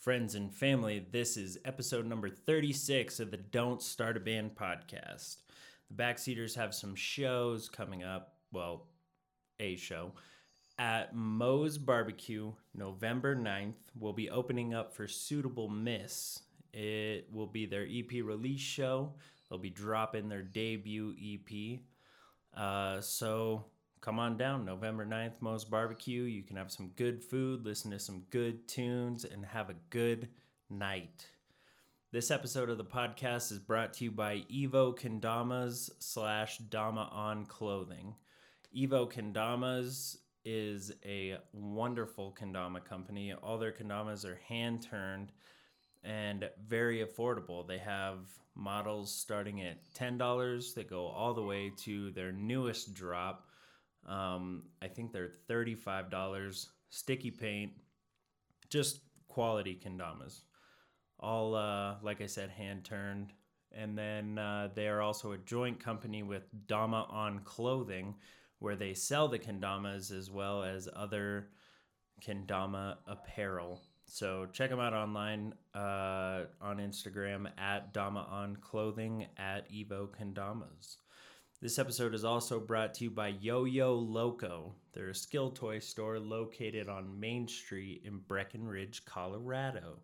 friends and family. This is episode number 36 of the Don't Start a Band podcast. The Backseaters have some shows coming up. Well, a show at Moe's Barbecue, November 9th. We'll be opening up for Suitable Miss. It will be their EP release show. They'll be dropping their debut EP. Uh, so come on down November 9th, Moe's Barbecue. You can have some good food, listen to some good tunes, and have a good night. This episode of the podcast is brought to you by Evo Kendamas slash Dama On Clothing. Evo Kendamas is a wonderful kendama company. All their kendamas are hand turned and very affordable. They have models starting at $10 that go all the way to their newest drop. Um, I think they're $35. Sticky paint, just quality kendamas. All, uh, like I said, hand turned. And then uh, they are also a joint company with Dama on Clothing, where they sell the kendamas as well as other kendama apparel. So check them out online uh, on Instagram at Dama on Clothing at Evo Kendamas. This episode is also brought to you by Yo Yo Loco. They're a skill toy store located on Main Street in Breckenridge, Colorado.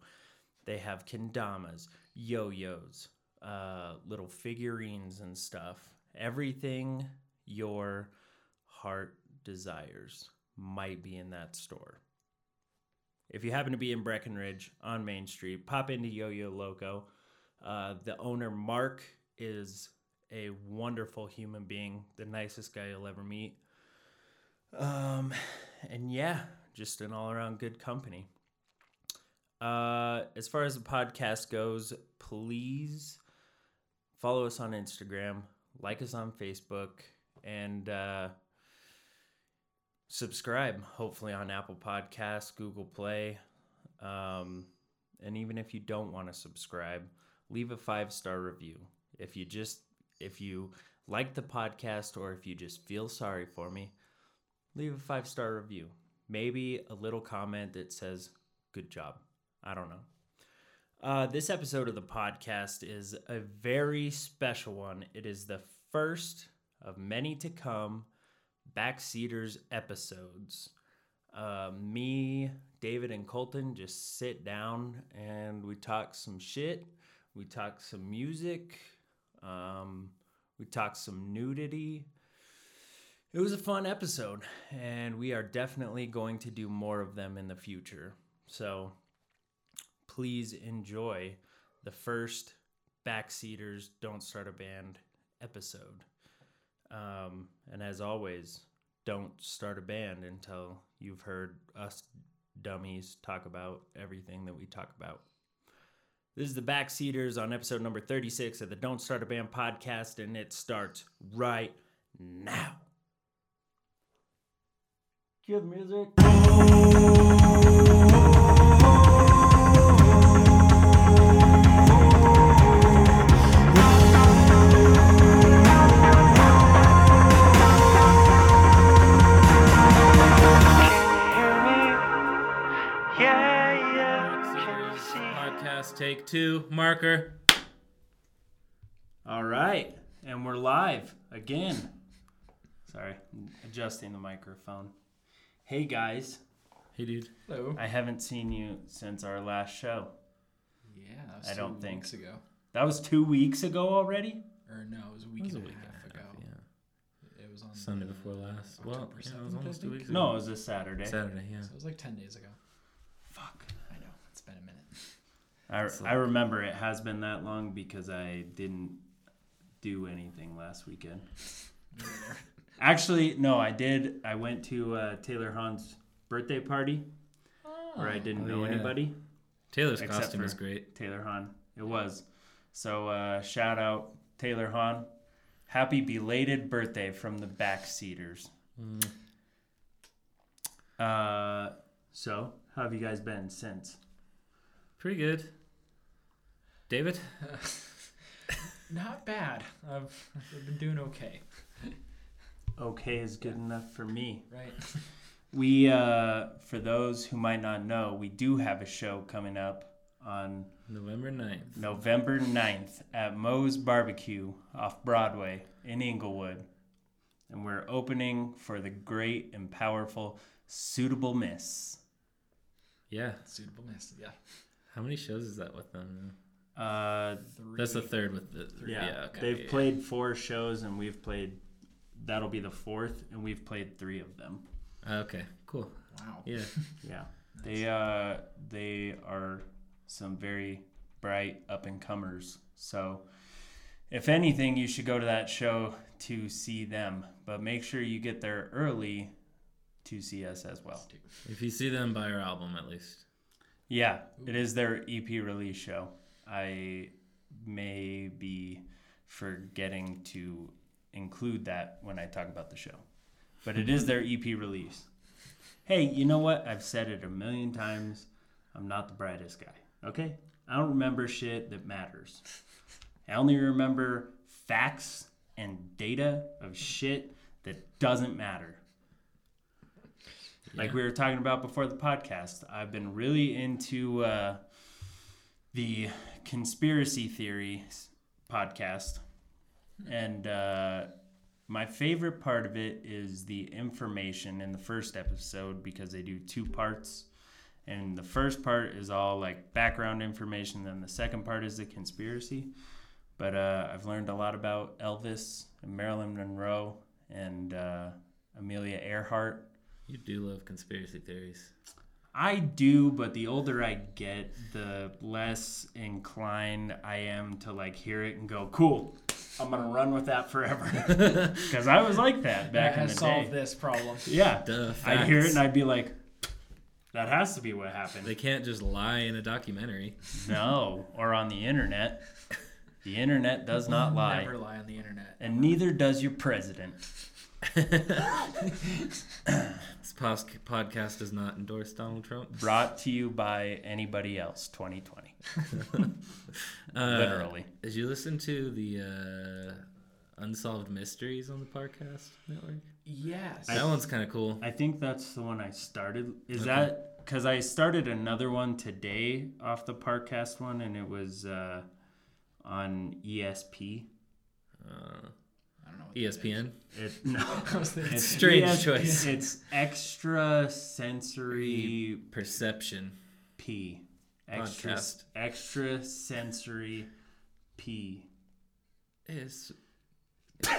They have kendamas, yo yos, uh, little figurines and stuff. Everything your heart desires might be in that store. If you happen to be in Breckenridge on Main Street, pop into Yo Yo Loco. Uh, the owner, Mark, is a wonderful human being, the nicest guy you'll ever meet. Um, and yeah, just an all around good company. Uh, as far as the podcast goes, please follow us on Instagram, like us on Facebook, and uh, subscribe, hopefully, on Apple Podcasts, Google Play. Um, and even if you don't want to subscribe, leave a five star review. If you just, if you like the podcast or if you just feel sorry for me, leave a five star review. Maybe a little comment that says, good job. I don't know. Uh, this episode of the podcast is a very special one. It is the first of many to come Backseaters episodes. Uh, me, David, and Colton just sit down and we talk some shit. We talk some music. Um, we talked some nudity. It was a fun episode, and we are definitely going to do more of them in the future. So please enjoy the first Backseaters Don't Start a Band episode. Um, and as always, don't start a band until you've heard us dummies talk about everything that we talk about. This is the Backseaters on episode number 36 of the Don't Start a Band podcast, and it starts right now. Cue the music. Take two, marker. All right, and we're live again. Sorry, I'm adjusting the microphone. Hey guys, Hey, dude. Hello. I haven't seen you since our last show. Yeah, that was I two don't think- weeks ago. That was two weeks ago already. Or no, it was a week It was and a a week half and a ago. half, yeah. It was on Sunday the before last. Well, October yeah, it was 7th, I almost two think. weeks No, it was a Saturday. Saturday, yeah. So it was like ten days ago. Fuck. I know it's been a minute. I, So- I remember it has been that long because I didn't do anything last weekend. Actually, no, I did. I went to uh, Taylor Hahn's birthday party where I didn't Oh, know yeah. anybody. Taylor's costume is great. Taylor Hahn. It was. So uh, shout out Taylor Hahn. Happy belated birthday from the Backseaters. Mm. Uh, so how have you guys been since? Pretty good. David? Not bad. I've, I've been doing okay. Okay is good enough for me. Right. we uh, for those who might not know, we do have a show coming up on November 9th. November 9th at Moe's Barbecue off Broadway in Englewood. And we're opening for the great and powerful Suitable Miss. Yeah. Suitable miss. Yeah. How many shows is that with them? Uh, Three. That's the third with the. yeah, Yeah. okay, they've yeah. played four shows and we've played, that'll be the fourth, and we've played three of them. Okay. Cool. Wow. Yeah. Yeah. They uh they are some very bright up and comers. So if anything, you should go to that show to see them. But make sure you get there early to see us as well. If you see them, buy our album at least. Yeah, it is their EP release show. I may be forgetting to include that when I talk about the show. But it is their EP release. Hey, you know what? I've said it a million times. I'm not the brightest guy. Okay? I don't remember shit that matters. I only remember facts and data of shit that doesn't matter. Like we were talking about before the podcast, I've been really into uh, the conspiracy theories podcast. And uh, my favorite part of it is the information in the first episode because they do two parts. And the first part is all like background information, then the second part is the conspiracy. But uh, I've learned a lot about Elvis and Marilyn Monroe and uh, Amelia Earhart. You do love conspiracy theories. I do, but the older I get, the less inclined I am to like hear it and go, "Cool, I'm gonna run with that forever." Because I was like that That back in has the solved day. this problem. Yeah, Duh, I'd hear it and I'd be like, "That has to be what happened." They can't just lie in a documentary. no, or on the internet. The internet does not lie, Never lie on the internet. and neither does your president. This pos- podcast does not endorse Donald Trump. Brought to you by anybody else. 2020, Uh, literally. Did you listen to the uh, Unsolved Mysteries on the Parcast Network? Yes. that one's kind of cool. I think that's the one I started. Is Okay. that because I started another one today off the Parcast one, and it was uh, on ESP. Uh, ESPN. It, no, I was thinking- it's Strange choice. It's extra sensory Perception. P. Extra Podcast. extra sensory P. Is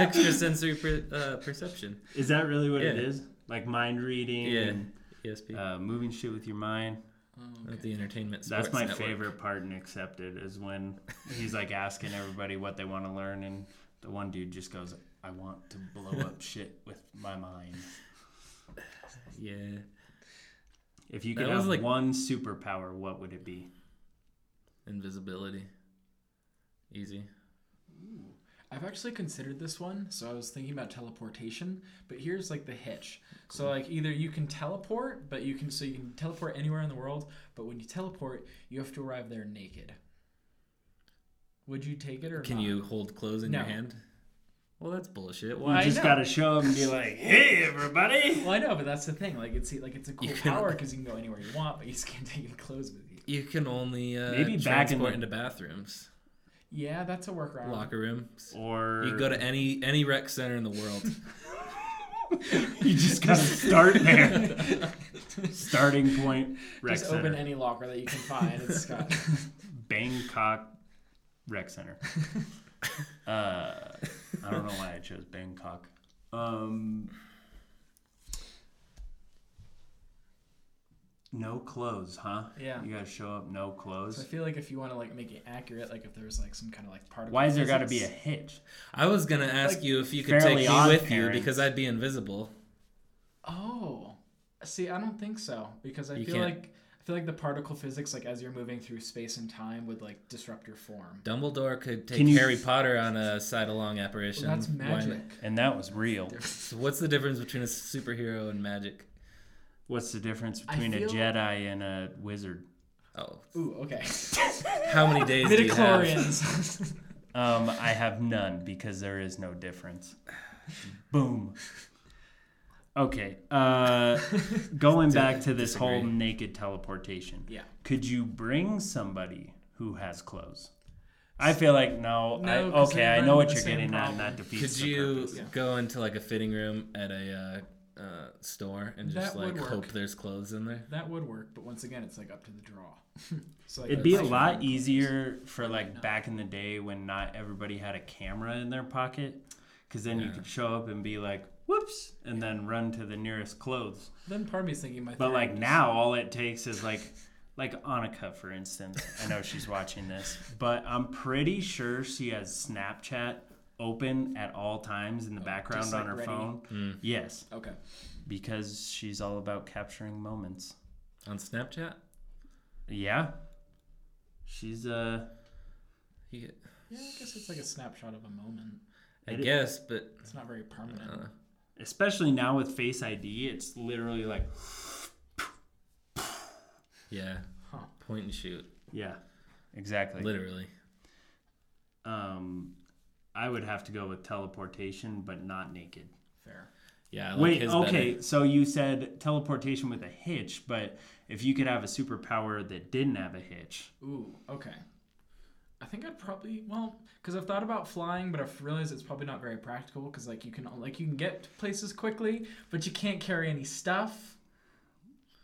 extrasensory per, uh, perception. Is that really what it Yeah. is? Like mind reading Yeah. and ESP. uh, moving shit with your mind. Oh, At the Entertainment That's my Network. favorite part in Accepted is when he's like asking everybody what they want to learn, and the one dude just goes, "I want to blow up shit with my mind." Yeah. If you could have like- one superpower, what would it be? Invisibility. Easy. I've actually considered this one, so I was thinking about teleportation, but here's like the hitch. So like either you can teleport, but you can so you can teleport anywhere in the world, but when you teleport, you have to arrive there naked. Would you take it or Can not? you hold clothes in your No. hand? Well, that's bullshit. You Why? I just know. gotta show up and be like, "Hey, everybody!" Well, I know, but that's the thing. Like it's like it's a cool You can- power because you can go anywhere you want, but you just can't take any clothes with you. You can only uh, Maybe back in transport the- into bathrooms, Yeah, that's a workaround. locker rooms. Or You go to any any rec center in the world. you just gotta start there. Starting point. Rec Just Center. open any locker that you can find. It's got. Bangkok Rec Center. uh, I don't know why I chose Bangkok. Um, no clothes, huh? Yeah. You gotta show up no So I feel like if you want to like make it accurate, like if there's like some kind of like particle. Why is there gotta be a hitch? I was gonna ask Like, you if you could take me Odd with you because I'd be invisible. Oh, see, I don't think so because I You feel can't- like I feel like the particle physics, like as you're moving through space and time, would like disrupt your form. Dumbledore could take Can you- Harry Potter on a side-along apparition. Well, that's Why not? magic. And that was real. So what's the difference between a superhero and magic? What's the difference I between a feel- Jedi and a wizard? Oh, Ooh, okay. how many days do you have? Midichlorians. Um, I have none because there is no difference. Boom. Okay. Uh, going back to this whole naked teleportation. Yeah. Could you bring somebody who has clothes? I feel like no. No, I, 'cause okay, I know what you're same getting at, problem. and that defeats Could the you purpose. Yeah. go into like a fitting room at a uh, uh, store and just That like hope there's clothes in there? That would work, but once again, it's like up to the draw. so like, It'd be a lot easier for like No. back in the day when not everybody had a camera in their pocket, because then you could show up and be like, "Whoops," and then run to the nearest clothes. Then part of me is thinking my. Thing. But like was- now, all it takes is like, like Annika, for instance. I know she's watching this, but I'm pretty sure she has Snapchat open at all times in the Oh, background just, on her ready. phone. Mm. Yes, Okay. because she's all about capturing moments. On Snapchat? Yeah, she's uh. You get, Yeah, I guess it's like a snapshot of a moment. I It- guess, but It's not very permanent. uh, especially now with Face ID, it's literally like, yeah, Huh. point and shoot, yeah, exactly. literally. Um, I would have to go with teleportation, but not naked. Fair. Yeah, I like Wait, his okay, better. so you said teleportation with a hitch, but if you could have a superpower that didn't have a hitch, Ooh. Okay. I think I'd probably well, because I've thought about flying, but I've realized it's probably not very practical. Because like you can like you can get to places quickly, but you can't carry any stuff.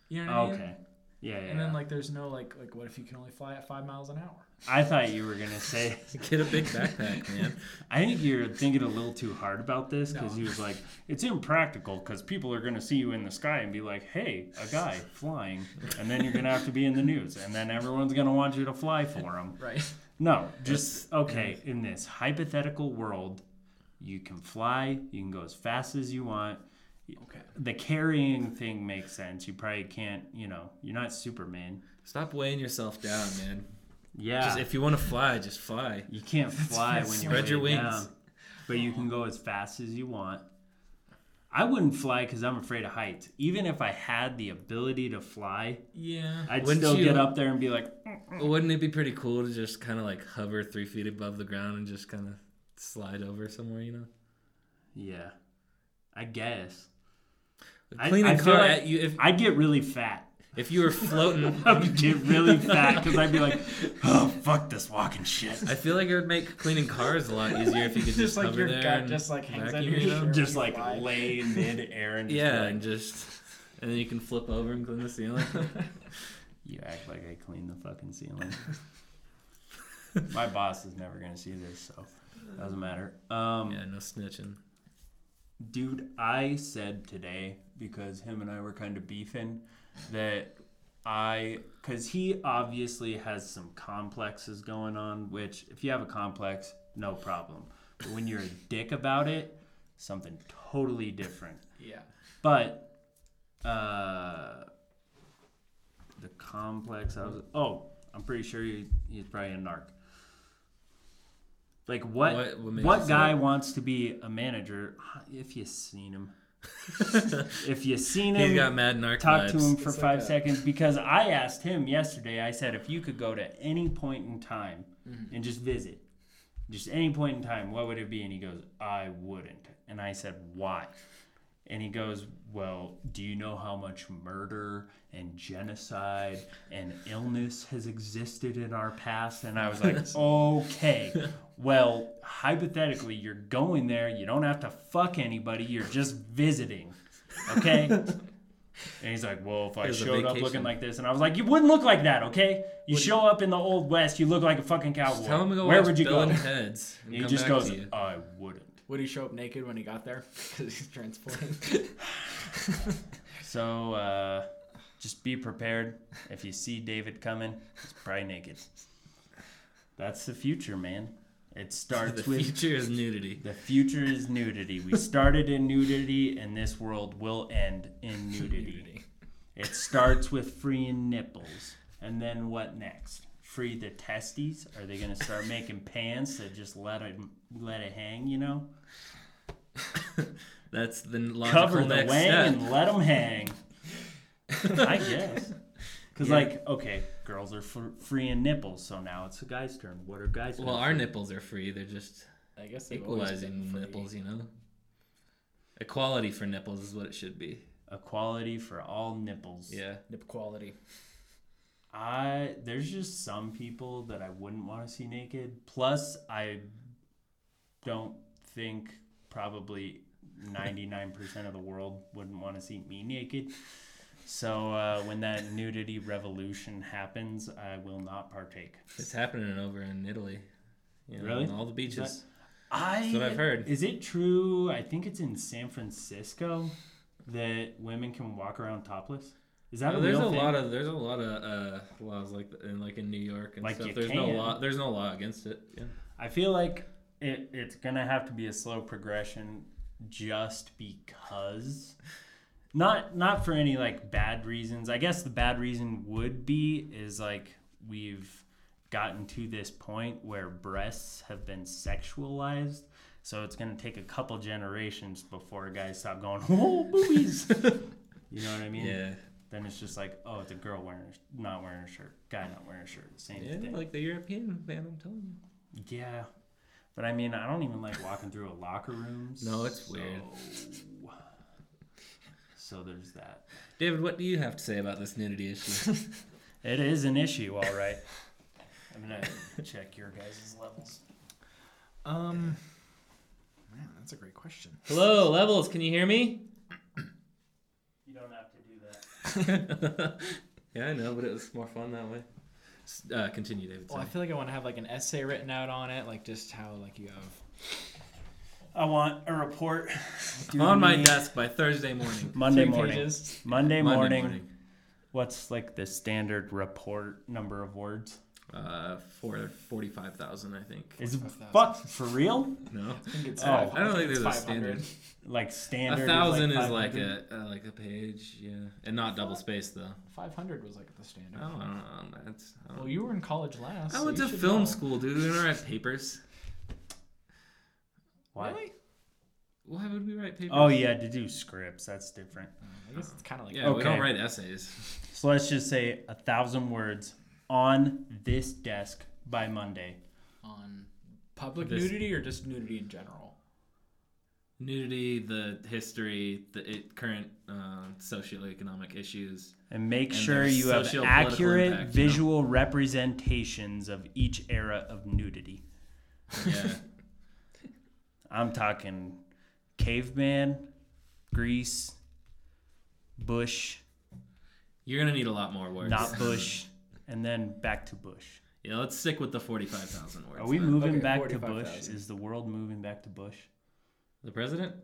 You know what I mean? okay, yeah, yeah. And then yeah. like there's no like like what if you can only fly at five miles an hour? I thought you were gonna say. Get a big backpack, man. I think you're thinking a little too hard about this because No. he was like, "It's impractical because people are gonna see you in the sky and be like, hey, a guy flying,' and then you're gonna have to be in the news, and then everyone's gonna want you to fly for them." Right. No, just okay. In this hypothetical world, you can fly. You can go as fast as you want. Okay. The carrying thing makes sense. You probably can't. You know, you're not Superman. Stop weighing yourself down, man. Yeah, Just if you want to fly, just fly. you can't fly when you Spread your wings. down, but you can go as fast as you want. I wouldn't fly because I'm afraid of heights. Even if I had the ability to fly, Yeah. I'd Wouldn't still you- get up there and be like, Wouldn't it be pretty cool to just kind of like hover three feet above the ground and just kind of slide over somewhere, you know? yeah, I guess. I- Clean I a feel car like at you if I'd get really fat. If you were floating. I would get really fat because I'd be like, oh, fuck this walking shit. I feel like it would make cleaning cars a lot easier if you could just, Just like hover your there gut and just, like, hangs vacuum, under your shirt. Just like you lay mid air and just Yeah, like, and just and then you can flip over and clean the ceiling. you act like I clean the fucking ceiling. My boss is never gonna see this, so doesn't matter. Um, yeah, no snitching. Dude, I said today because him and I were kind of beefing that I because he obviously has some complexes going on. Which, if you have a complex, no problem. But when you're a dick about it, something totally different. Yeah. But uh, the complex, I was oh, I'm pretty sure he, he's probably a narc. Like what? What- What, what makes you say guy wants to be a manager? If you've seen him, if you seen him, He's got mad narc talk vibes. to him for It's five a- seconds because I asked him yesterday. I said if you could go to any point in time Mm-hmm. and just visit, just any point in time, what would it be? And he goes, I wouldn't. And I said, why? And he goes, Well, do you know how much murder and genocide and illness has existed in our past? And I was like, Okay. Well, hypothetically, you're going there. You don't have to fuck anybody. You're just visiting. Okay? And he's like, Well, if I Here's showed up looking like this, and I was like, You wouldn't look like that, okay? You show up in the old west, you look like a fucking cowboy. Tell him to go Where watch would you Bill go? and Ted's. and He just goes. I wouldn't. Would he show up naked when he got there? Because he's transporting. So uh, just be prepared. If you see David coming, he's probably naked. That's the future, man. It starts the with future is nudity. the future is nudity. We started in nudity, and this world will end in nudity. It starts with freeing nipples, and then what next? Free the testes? Are they gonna start making pants that just let it let it hang? You know, That's the logical cover the next wang step. and let them hang. I guess. Because, Yeah. like, okay, girls are fr- freeing nipples, so now it's a guy's turn. What are guys Well, our free? nipples are free. They're just I guess equalizing nipples, you know. Equality for nipples is what it should be. Equality for all nipples. Yeah. Nip quality. I there's just some people that I wouldn't want to see naked. Plus, I don't think probably 99% of the world wouldn't want to see me naked. So uh, when that nudity revolution happens, I will not partake. It's happening over in Italy. You know, Really? on all the beaches. I That's what I've heard. Is it true? I think it's in San Francisco that women can walk around topless. Is that Oh, a there's real a thing? lot of there's a lot of uh, laws like in like in New York and Like, stuff. you There's no law. There's no law against it. Yeah. I feel like it, it's gonna have to be a slow progression, just because. Not not for any like bad reasons. I guess the bad reason would be is like we've gotten to this point where breasts have been sexualized. So it's gonna take a couple generations before guys stop going, oh boobies. you know what I mean? Yeah. Then it's just like, oh, it's a girl wearing a, not wearing a shirt, guy not wearing a shirt, same Yeah, thing. like the European band. I'm telling you. Yeah. But I mean, I don't even like walking through a locker room. No, it's weird. So there's that. David, what do you have to say about this nudity issue? It is an issue, all right. I'm gonna check your guys' levels. Um, man, that's a great question. Hello, levels. Can you hear me? You don't have to do that. yeah, I know, but it was more fun that way. S- Uh, continue, David. Well, I feel like I want to have like an essay written out on it, like just how like you have. I want a report On my desk by Thursday morning. Monday morning. pages. Monday Monday morning. What's like the standard report number of words? Uh, for forty-five thousand, I think. Is 45,000. fuck for real? No, I think it's. Oh. I don't think there's a 500. standard. Like standard. A standard. thousand is is like, like 500? a uh, like a page, yeah, and not double spaced though. 500 was like the standard. Oh, I don't know. That's. I, don't Well, you were in college last. I so went you to film know. school, dude. We don't write papers. Why? Really? Why would we write papers? Oh yeah, to do scripts. That's different. I guess it's kind of like Yeah, we don't write essays. So let's just say a thousand words on this desk by Monday. on public This- nudity or just nudity in general. Nudity, the history, the it, current uh, socioeconomic issues. And make And sure you have accurate impact, you know? visual representations of each era of nudity. Yeah, I'm talking caveman, Greece, Bush, you're gonna need a lot more words. not Bush, and then back to Bush. Yeah, let's stick with the forty-five thousand words. Are we then. moving Okay, back to Bush? 45,000. Is the world moving back to Bush? The president?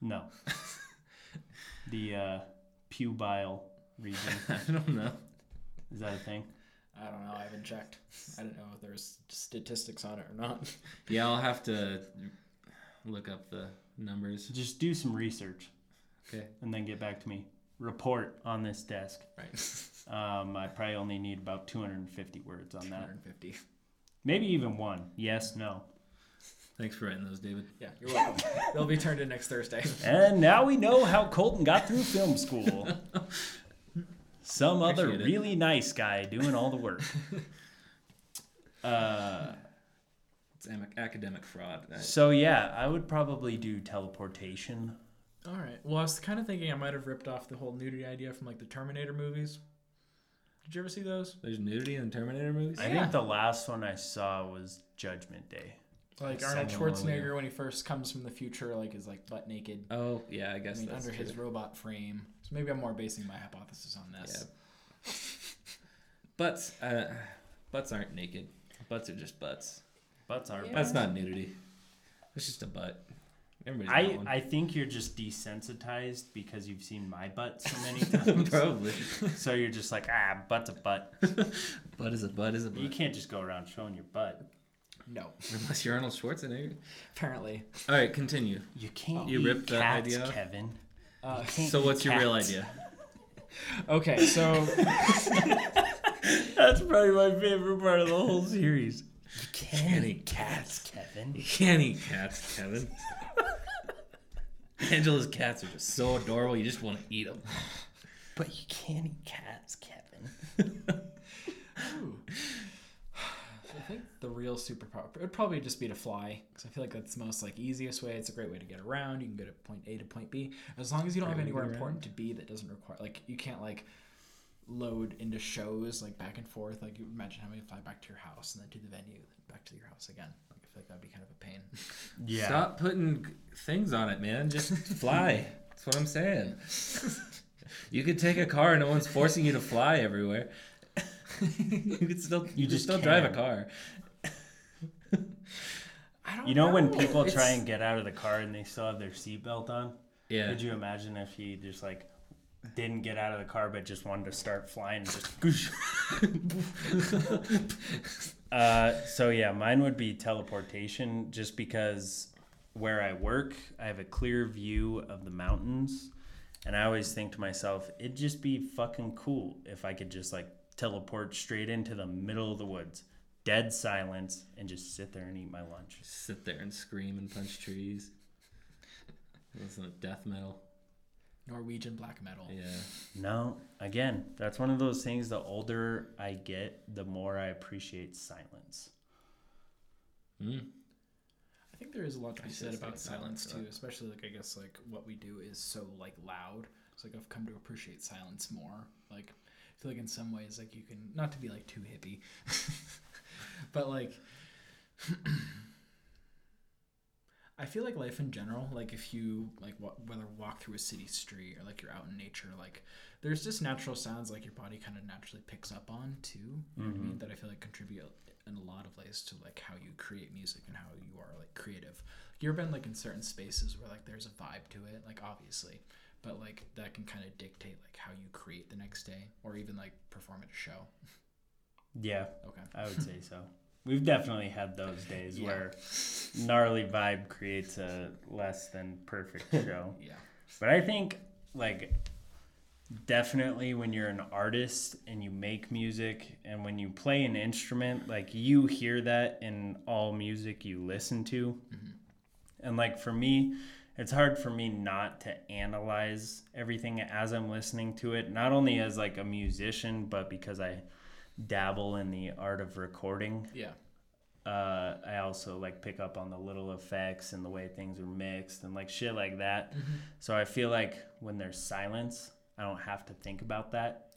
No. the uh, pubile region. I don't know. Is that a thing? I don't know. I haven't checked. I don't know if there's statistics on it or not. Yeah, I'll have to look up the numbers. Just do some research Okay. and then get back to me. Report on this desk. Right. Um, I probably only need about 250 words on that. 250. Maybe even one. Yes, no. Thanks for writing those, David. Yeah, you're welcome. They'll be turned in next Thursday. And now we know how Colton got through film school. Some other it. really nice guy doing all the work. Uh, It's academic fraud. So yeah, I would probably do teleportation. All right. Well, I was kind of thinking I might have ripped off the whole nudity idea from like the Terminator movies. Did you ever see those? There's nudity in the Terminator movies. I Yeah. think the last one I saw was Judgment Day. Like Arnold of them. Schwarzenegger when he first comes from the future, like is like butt naked. Oh yeah, I I guess mean, that's under true. his robot frame. So maybe I'm more basing my hypothesis on this. Yeah. Butts, uh, butts aren't naked. Butts are just butts. Butts are. Yeah. That's not nudity. It's just a butt. Everybody's I. I think you're just desensitized because you've seen my butt so many times. Probably. so you're just like, ah, butt's a butt. butt is a butt is a butt. You can't just go around showing your butt. No, Unless you're Arnold Schwarzenegger. apparently. All right, continue. You can't You eat ripped that idea off? Kevin. Uh, Can't So eat what's your real idea? okay, so That's probably my favorite part of the whole series. You Can't can't eat eat cats, Kevin. You can't eat cats, Kevin. Angela's cats are just so adorable. You just want to eat them. But you can't eat cats, Kevin. Ooh. I think the real superpower. It would probably just be to fly because I feel like that's the most like easiest way. It's a great way to get around. You can go to point A to point B as long as you don't have Great way to anywhere important to be that doesn't require like you can't like load into shows like back and forth. Like you imagine having to fly back to your house and then to the venue, then back to your house again. Like I feel like that'd be kind of a pain. Yeah. Stop putting things on it, man. Just fly. That's what I'm saying. You could take a car. and No one's forcing you to fly everywhere. you could still you, just just still drive a car. I don't You know when people It's- try and get out of the car and they still have their seatbelt on? Yeah. Could you imagine if he just like didn't get out of the car but just wanted to start flying just goosh. Uh, so yeah, mine would be teleportation just because where I work, I have a clear view of the mountains and I always think to myself, it'd just be fucking cool if I could just like teleport straight into the middle of the woods, dead silence and just sit there and eat my lunch. Sit there and scream and punch trees. Listen to death metal. Norwegian black metal. Yeah. No, again, that's one of those things. The older I get, the more I appreciate silence. Mm. I think there is a lot to be should said say about silence silence, too, especially like I guess like what we do is so like loud. So like I've come to appreciate silence more. Like I feel like in some ways like you can not to be like too hippie, but like I feel like life in general, like if you like wa- whether walk through a city street or like you're out in nature, like there's just natural sounds like your body kind of naturally picks up on too. You know what I mean? Mm-hmm. That I feel like contribute in a lot of ways to like how you create music and how you are like creative. You ever been like in certain spaces where like there's a vibe to it, like obviously, but like that can kind of dictate like how you create the next day or even like perform at a show. Yeah, Okay. I would say so. We've definitely had those days Yeah. where gnarly vibe creates a less than perfect show. Yeah. But I think like definitely when you're an artist and you make music and when you play an instrument, like you hear that in all music you listen to. Mm-hmm. And like for me, it's hard for me not to analyze everything as I'm listening to it, not only as like a musician, but because I dabble in the art of recording Yeah. uh, I also like pick up on the little effects and the way things are mixed and like shit like that. So I feel like when there's silence, I don't have to think about that.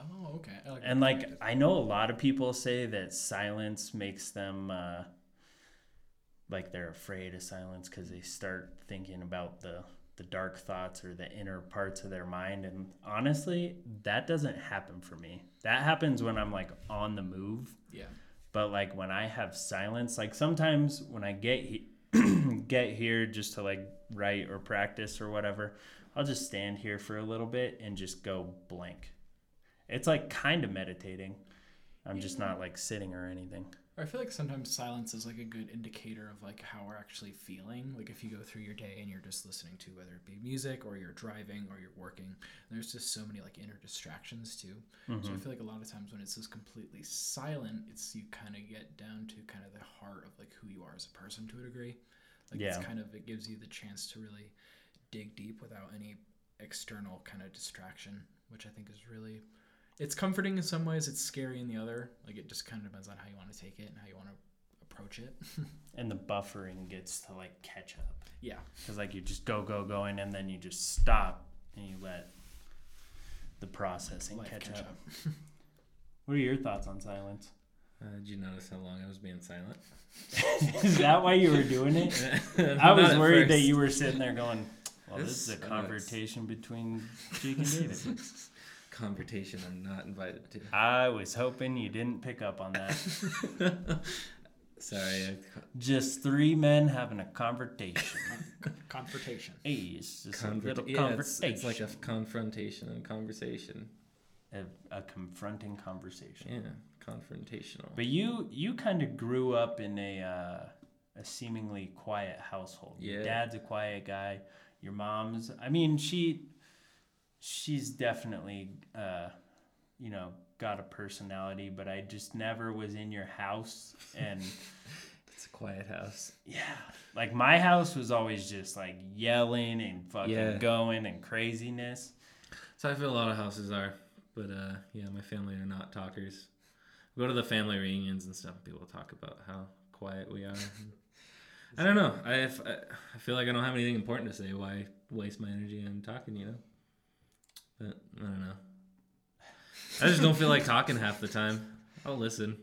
Oh, okay. I like And like. I know a lot of people say that silence makes them uh, like they're afraid of silence because they start thinking about the the dark thoughts or the inner parts of their mind. And honestly, that doesn't happen for me. That happens when I'm like on the move yeah. but like when i have silence like sometimes when i get he- get here just to like write or practice or whatever i'll just stand here for a little bit and just go blank it's like kind of meditating i'm just not like sitting or anything I feel like sometimes silence is like a good indicator of like how we're actually feeling. Like if you go through your day and you're just listening to whether it be music or you're driving or you're working, there's just so many like inner distractions too. So I mm-hmm. feel like a lot of times when it's just completely silent, it's you kind of get down to kind of the heart of like who you are as a person to a degree. Like Yeah. it's kind of it gives you the chance to really dig deep without any external kind of distraction, which I think is really it's comforting in some ways, it's scary in the other. Like it just kind of depends on how you want to take it and how you want to approach it. and the buffering gets to like catch up yeah. because like you just go go going and then you just stop and you let the processing Life catch, catch up. up. what are your thoughts on silence Uh, did you notice how long I was being silent? is that why you were doing it I was at worried that you were sitting there going, "Well, this, This is a sucks." conversation between Jake and David." Conversation I'm not invited to. I was hoping you didn't pick up on that. Sorry. Just three men having a conversation. Confrontation. Hey, it's just Convert- a little yeah, it's, conversation. it's like a confrontation and conversation. a, a confronting conversation. Yeah, confrontational. But you you kind of grew up in a uh, a seemingly quiet household. Your Yeah. dad's a quiet guy. Your mom's I mean she she's definitely uh, you know got a personality, but I just never was in your house and It's a quiet house. yeah, like my house was always just like yelling and fucking Yeah. going and craziness. So I feel a lot of houses are, but uh, yeah, my family are not talkers. we go to the family reunions and stuff. People talk about how quiet we are. I don't know. I, if, I I feel like I don't have anything important to say. Why waste my energy on talking? You know. But I don't know. I just don't feel like talking half the time. I'll listen.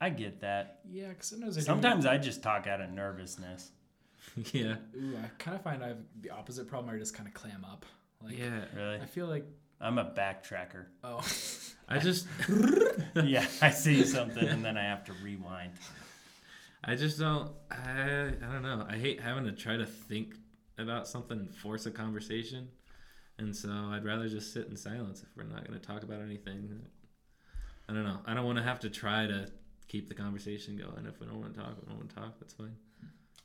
I get that. Yeah, because sometimes I do- Sometimes I just talk out of nervousness. yeah. Ooh, I kind of find I have the opposite problem where I just kind of clam up. Like, Yeah. Really, I feel like, I'm a backtracker. oh, I just yeah, I see something and then I have to rewind. I just don't I I don't know. I hate having to try to think about something and force a conversation. And so I'd rather just sit in silence if we're not going to talk about anything. I don't know. I don't want to have to try to keep the conversation going. If we don't want to talk, we don't want to talk. That's fine.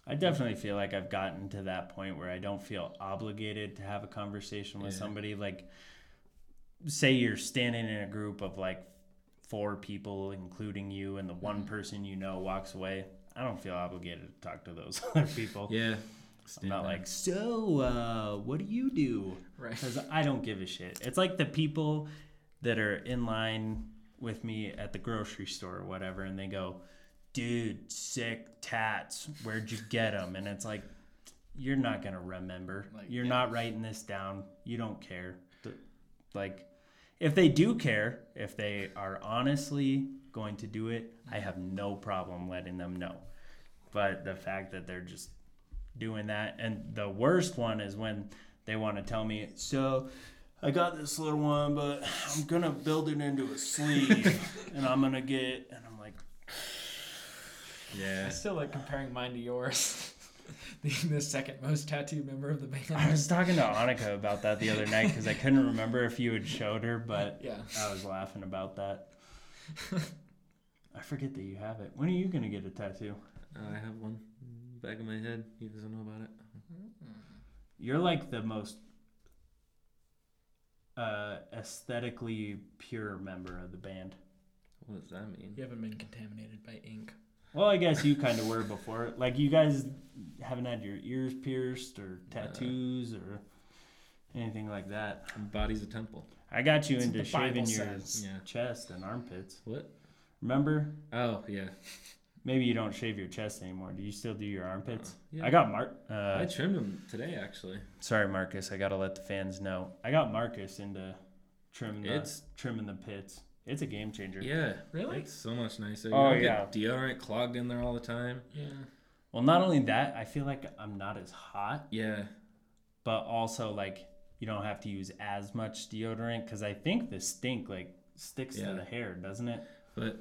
I definitely feel like I've gotten to that point where I don't feel obligated to have a conversation with Yeah. somebody. Like, say you're standing in a group of like four people, including you, and the one mm-hmm. person you know walks away. I don't feel obligated to talk to those other people. Yeah. I'm not like, so, uh, what do you do? right. Because I don't give a shit. It's like the people that are in line with me at the grocery store or whatever, and they go, dude, sick tats. Where'd you get them? And it's like, you're not going to remember. Like, you're yeah. not writing this down. You don't care. Like, if they do care, if they are honestly going to do it, I have no problem letting them know. But the fact that they're just doing that, and the worst one is when they want to tell me, so I got this little one, but I'm gonna build it into a sleeve, and I'm gonna get, and I'm like, yeah. I still like comparing mine to yours. Being the second most tattooed member of the band. I was talking to Annika about that the other night because I couldn't remember if you had showed her, but yeah. I was laughing about that. I forget that you have it. When are you gonna get a tattoo? Uh, I have one back of my head. He doesn't know about it. You're like the most uh, aesthetically pure member of the band. What does that mean? You haven't been contaminated by ink. Well, I guess you kind of were before. Like you guys haven't had your ears pierced or tattoos or anything like that. Body's a temple. I got you That's into what the Bible shaving your says. Yeah. chest and armpits. What? Remember? Oh yeah. Maybe you don't shave your chest anymore. Do you still do your armpits? Uh, yeah. I got Mark. Uh, I trimmed him today actually. sorry, Marcus. I gotta let the fans know. I got Marcus into trimming the It's- trimming the pits. It's a game changer. Yeah. Really? It's so much nicer. Oh, you don't yeah. get deodorant clogged in there all the time. Yeah. Well, not only that, I feel like I'm not as hot, Yeah. but also like you don't have to use as much deodorant because I think the stink like sticks Yeah. to the hair, doesn't it? But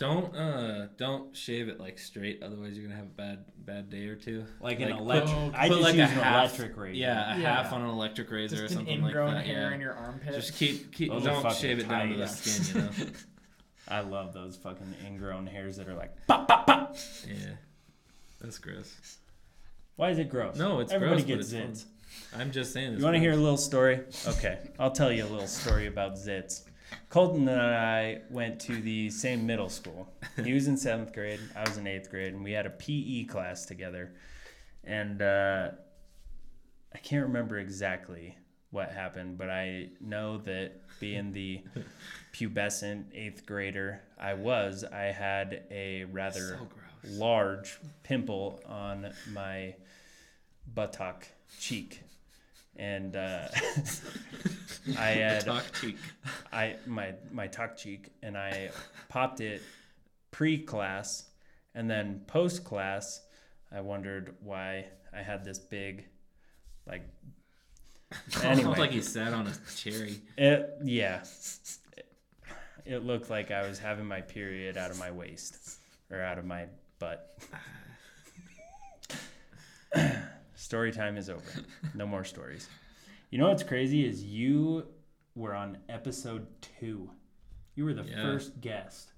don't uh don't shave it like straight, otherwise you're gonna have a bad bad day or two. Like, an electric. put- I put just like a use an half- electric razor. Yeah, a Yeah. half on an electric razor Just or an something like ingrown that. hair yeah. in your armpit. Just keep keep Those are don't fucking shave it down to the tight. skin, you know. I love those fucking ingrown hairs that are like pop pop pop. yeah. That's gross. Why is it gross? No, it's everybody gross, but gets it's zits. I'm just saying. this. You want to hear a little story? Okay, I'll tell you a little story about zits. Colton and I went to the same middle school. He was in seventh grade, I was in eighth grade, and we had a PE class together. And uh, I can't remember exactly what happened, but I know that being the pubescent eighth grader I was, I had a rather So large pimple on my buttock cheek. And uh, I had Talk cheek. I my my tuck cheek and I popped it pre-class and then post-class I wondered why I had this big like Anyway. Anyway. like he sat on a cherry. it yeah it, it looked like I was having my period out of my waist or out of my butt story time is over no more stories you know what's crazy is you were on episode 2 you were the Yeah. first guest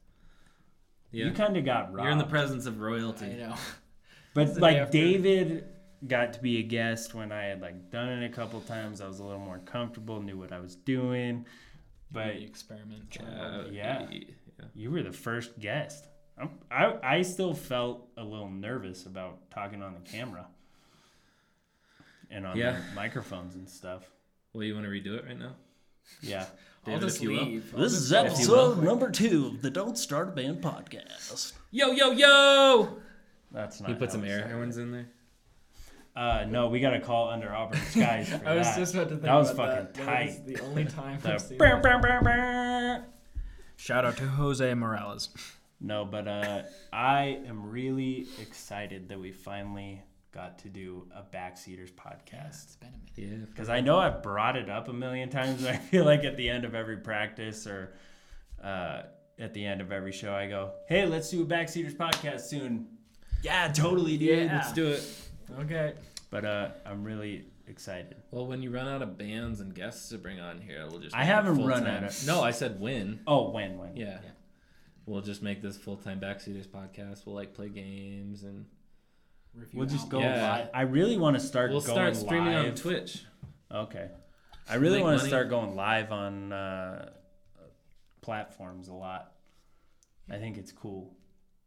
Yeah. You kind of got robbed. You're in the presence of royalty. I royalty. know. but like. David got to be a guest when I had like done it a couple times. I was a little more comfortable, knew what I was doing. But the experiment. Uh, Yeah. yeah. you were the first guest. I'm, I I still felt a little nervous about talking on the camera and on Yeah. the microphones and stuff. Well, you want to redo it right now? Yeah. I'll just if will. leave. I'll This just is episode number two of the Don't Start a Band podcast. Yo, yo, yo! That's not. He put how some we air horns in there. Uh, no, we got to call under Auburn skies for I was just about to think That was about fucking that. That was tight. the only time The I've seen brr, that. brr, brr, brr. Shout out to Jose Morales. No, but uh, I am really excited that we finally got to do a Backseaters podcast. It's been a minute. Yeah. Because I know I've brought it up a million times, and I feel like at the end of every practice or uh, at the end of every show, I go, "Hey, let's do a Backseaters podcast soon." Yeah, totally, dude. Yeah. Let's do it. Okay. But uh, I'm really excited. Well, when you run out of bands and guests to bring on here, we'll just. I haven't run full-time. out of- No, I said when. Oh, when, when? Yeah. We'll just make this full time Backseaters podcast. We'll like play games and Review We'll just go. Yeah. live. I really want to start we'll going start streaming live. on Twitch. Okay. I really want to start going live on uh, platforms a lot. I think it's cool.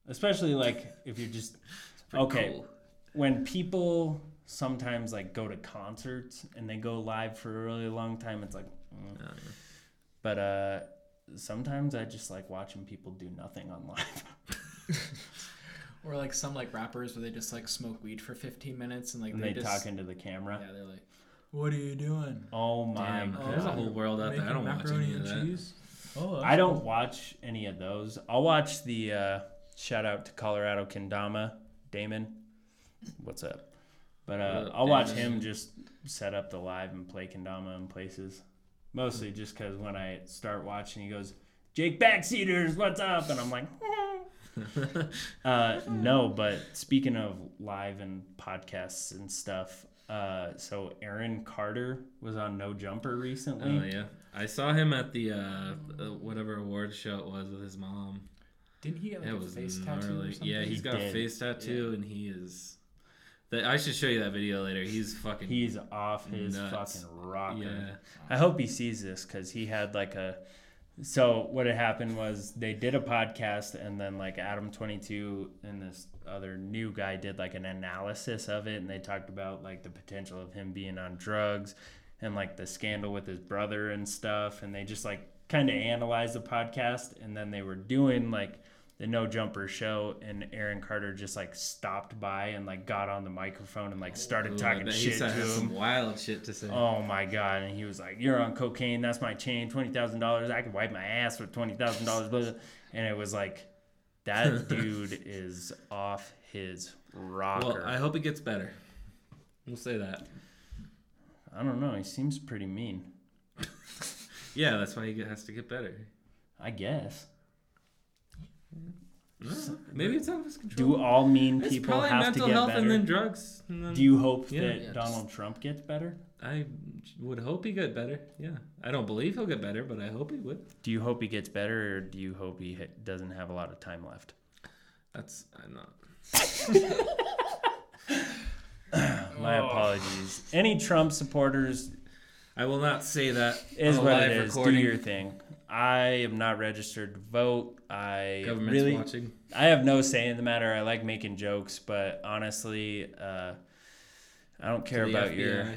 Especially like if you're just Okay. cool. when people sometimes like go to concerts and they go live for a really long time it's like mm. Uh, but uh sometimes I just like watching people do nothing on live. Or like some like rappers where they just like smoke weed for 15 minutes and like and they, they just talk into the camera. yeah they're like, what are you doing? Oh my Damn, god. there's a whole world out there. I don't watch any of and that. cheese? Oh, I don't watch any of those. I'll watch the uh, shout out to Colorado Kendama, Damon. What's up? But uh, I'll watch him just set up the live and play Kendama in places. Mostly just because when I start watching, he goes, Jake Backseaters, what's up? And I'm like, uh, no, but speaking of live and podcasts and stuff, uh, so Aaron Carter was on No Jumper recently. Oh yeah, I saw him at the uh, uh, whatever awards show it was with his mom. Didn't he get like it a was face tattoo or something? Yeah, He he's got a face tattoo and he is. That I should show you that video later. He's fucking. He's off his Nuts. fucking rocker. yeah. I hope he sees this because he had like a. So what had happened was they did a podcast and then like Adam Twenty Two and this other new guy did like an analysis of it and they talked about like the potential of him being on drugs and like the scandal with his brother and stuff and they just like kind of analyzed the podcast and then they were doing like the no jumper show and Aaron Carter just like stopped by and like got on the microphone and like started Ooh, talking shit to him. some wild shit to say. Oh my god! And he was like, "You're on cocaine. That's my chain. Twenty thousand dollars. I could wipe my ass with twenty thousand dollars." And it was like, that dude is off his rocker. well, I hope it gets better. We'll say that. I don't know. He seems pretty mean. Yeah, that's why he has to get better. I guess. No, maybe it's out of his control. Do all mean it's people probably have to mental get health better? and then drugs. And then Do you hope Yeah. that Yeah, Donald Trump gets better? I would hope he get better. Yeah, I don't believe he'll get better, but I hope he would. Do you hope he gets better, or do you hope he ha- doesn't have a lot of time left? That's I'm not. My Oh. apologies. Any Trump supporters I will not say that. is on a what live it is. Recording. Do your thing. I am not registered to vote. I Government's really, watching. I have no say in the matter. I like making jokes, but honestly, uh, I don't care about your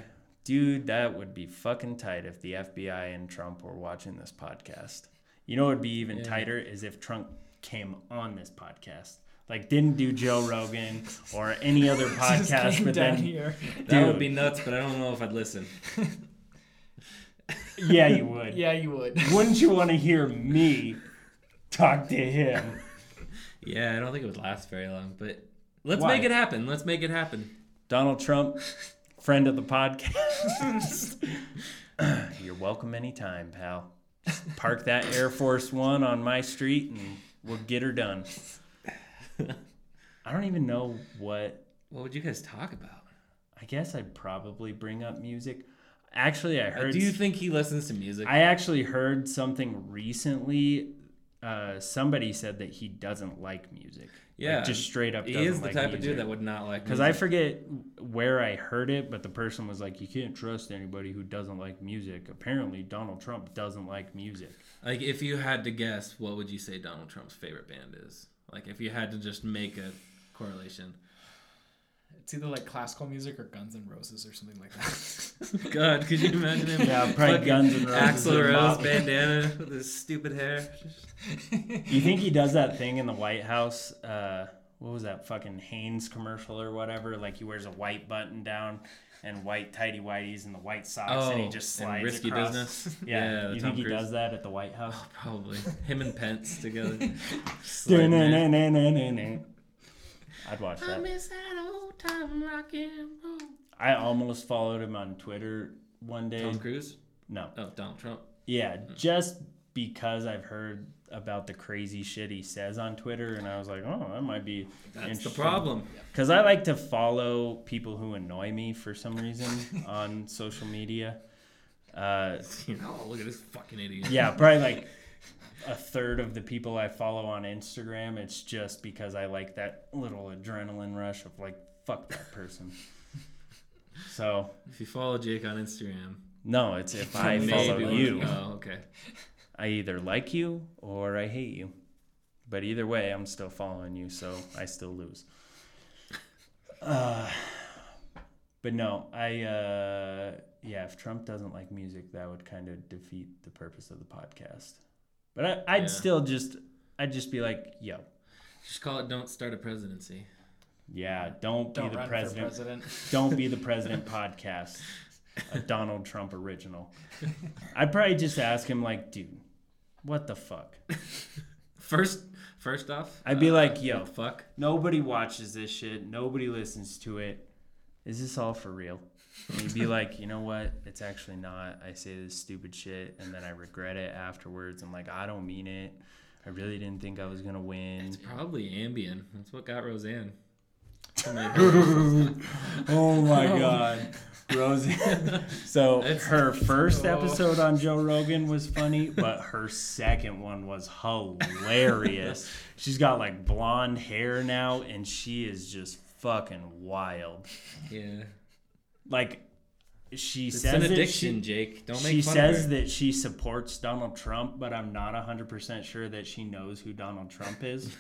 dude. That would be fucking tight if the FBI and Trump were watching this podcast. You know, it would be even Yeah. tighter is if Trump came on this podcast. Like, didn't do Joe Rogan or any other podcast, but then here. That would be nuts, but I don't know if I'd listen. yeah, you would. Yeah, you would. Wouldn't you want to hear me talk to him? Yeah, I don't think it would last very long, but let's Why? make it happen. Let's make it happen. Donald Trump, friend of the podcast. You're welcome anytime, pal. Just park that Air Force One on my street and we'll get her done. I don't even know what. What would you guys talk about? I guess I'd probably bring up music. Actually, I heard. Do you think he listens to music? I actually heard something recently. Uh, somebody said that he doesn't like music. yeah, like, just straight up. he is the like type of dude that would not like. Because I forget where I heard it, but the person was like, "You can't trust anybody who doesn't like music." Apparently, Donald Trump doesn't like music. like if you had to guess, what would you say Donald Trump's favorite band is? Like if you had to just make a correlation. It's either like classical music or Guns N' Roses or something like that. God, could you imagine him? Yeah, probably fucking Guns N' Roses Axl and Rose bandana with his stupid hair. You think he does that thing in the White House? Uh, what was that fucking Hanes commercial or whatever? Like he wears a white button down and white tighty whiteys and the white socks, and he just and slides Oh, risky across. business. Yeah, the you Tom think he does that at the White House? Oh, Probably him and Pence together. I'd watch I that. Miss that old time rock and roll. I almost followed him on Twitter one day. Tom Cruise? No, Oh, Donald Trump. yeah, just because I've heard about the crazy shit he says on Twitter, and I was like, oh, that might be That's the problem. Because I like to follow people who annoy me for some reason on social media. Uh, You know, oh, look at this fucking idiot. yeah, probably like a third of the people I follow on Instagram. It's just because I like that little adrenaline rush of like, fuck that person. So If you follow Jake on Instagram, no, it's if I follow you, Oh, okay. I either like you or I hate you. But either way, I'm still following you, so I still lose. Uh, but no, I uh, yeah, if Trump doesn't like music, that would kind of defeat the purpose of the podcast. But I, I'd Yeah. still just, I'd just be like, yo, Just call it "Don't Start a Presidency." Yeah, don't, Don't be the president. president. Don't be the president podcast. A Donald Trump original. I'd probably just ask him like, dude, what the fuck? First, first off, I'd be uh, like, yo. fuck. Nobody watches this shit. Nobody listens to it. Is this all for real? And he'd be like, you know what? It's actually not. I say this stupid shit and then I regret it afterwards. I'm like, I don't mean it. I really didn't think I was gonna win. It's probably Ambien. That's what got Roseanne. oh my oh. god. Rosie. So It's- her first Oh. episode on Joe Rogan was funny, but her second one was hilarious. She's got like blonde hair now and she is just fucking wild. yeah. like she It's says an addiction, she, Jake. Don't make she fun says of her. that she supports Donald Trump, but I'm not 100% sure that she knows who Donald Trump is.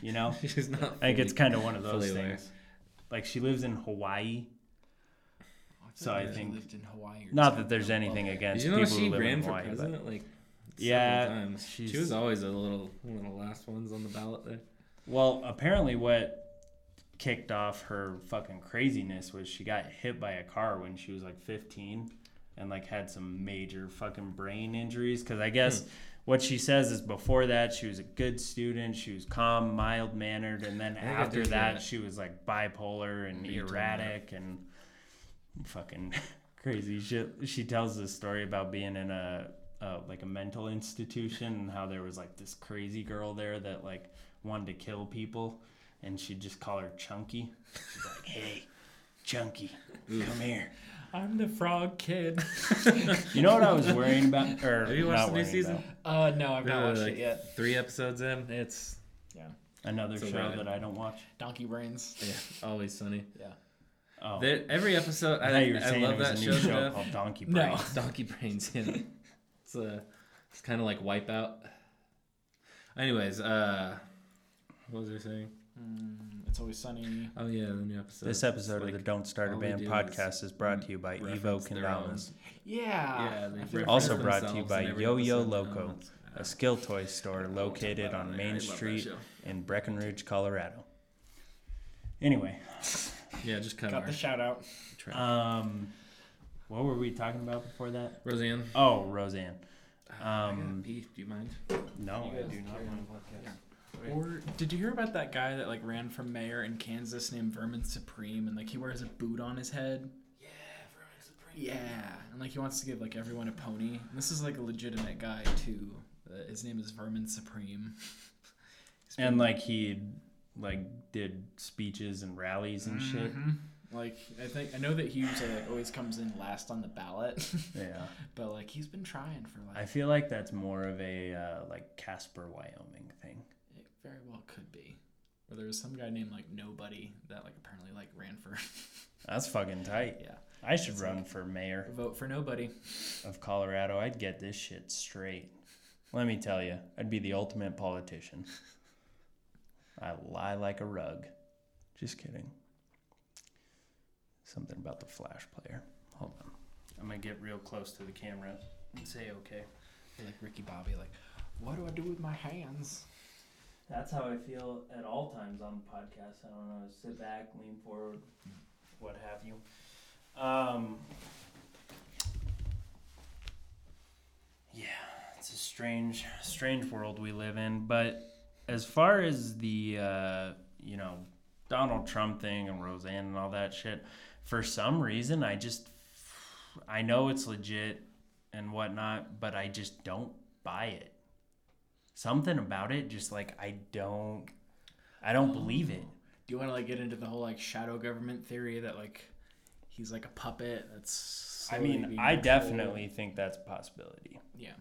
You know? She's not. I think it's kind of one of those things. aware. Things. Like she lives in Hawaii. So I thought you think- lived in Hawaii. or Not that there's anything Okay. against you know people she who live in ran for Hawaii. but- like Yeah, several times? She was always a little one of the last ones on the ballot there. Well, apparently, what kicked off her fucking craziness was she got hit by a car when she was like 15 and like had some major fucking brain injuries. Because I guess hmm. What she says is before that she was a good student, she was calm, mild mannered, and then I think I after that that. she was like bipolar and You told me erratic and fucking crazy shit. She tells this story about being in a uh, like a mental institution and how there was like this crazy girl there that like wanted to kill people and she'd just call her Chunky. She's like, "Hey, Chunky, come here." I'm the frog kid. You know what I was worrying about, or Have you watched the new season? about? Uh, no, I've not watched like it yet. Three episodes in. It's yeah. Another It's show that I don't watch. Donkey Brains. yeah, always sunny. Yeah. Oh, every episode, I I, I love that a show. new show death. called Donkey No. Brains. Donkey Brains. Yeah. it's a, it's kind of like Wipeout. Anyways, uh, what was I saying? Mm, it's always sunny. Oh yeah, the new episode. This episode of the Don't Start a Band do is podcast is brought to you by Evo reference their Yeah. Yeah, they I feel reference Also brought to you by Yo Yo. Loco, Oh, a skill toy store located on Main love Street in Breckenridge, Colorado. Anyway, Yeah, just cut Got our the shout out. um, what were we talking about before that? Roseanne. Oh, Roseanne. I gotta Um, pee. Do you mind? No, You I guys do not carry want on the podcast. Or did you hear about that guy that like ran for mayor in Kansas named Vermin Supreme and like he wears a boot on his head? Yeah, Vermin Supreme. Yeah, and like he wants to give like everyone a pony. And this is like a legitimate guy too. Uh, his name is Vermin Supreme. He's And like he like did speeches and rallies and shit. Mhm. Like I think I know that he usually like always comes in last on the ballot, Yeah. but like he's been trying for like I feel like that's more of a uh, like Casper, Wyoming thing. Very well could be. Or there was some guy named like Nobody that like apparently like ran for That's fucking tight. yeah I should It's run like- for mayor vote for Nobody. of Colorado. I'd get this shit straight. Let me tell you, I'd be the ultimate politician. I lie like a rug. Just kidding. something about the Flash player. Hold on. I'm gonna get real close to the camera and say okay. Like Ricky Bobby, like, what do I do with my hands? That's how I feel at all times on the podcast. I don't know. Sit back, lean forward, what have you. Um, yeah, it's a strange, strange world we live in. But as far as the, uh, you know, Donald Trump thing and Roseanne and all that shit, for some reason, I just, I know it's legit and whatnot, but I just don't buy it something about it just like I don't I don't believe it. Do you want to like get into the whole like shadow government theory that like he's like a puppet that's I mean, I controlled? definitely think that's a possibility yeah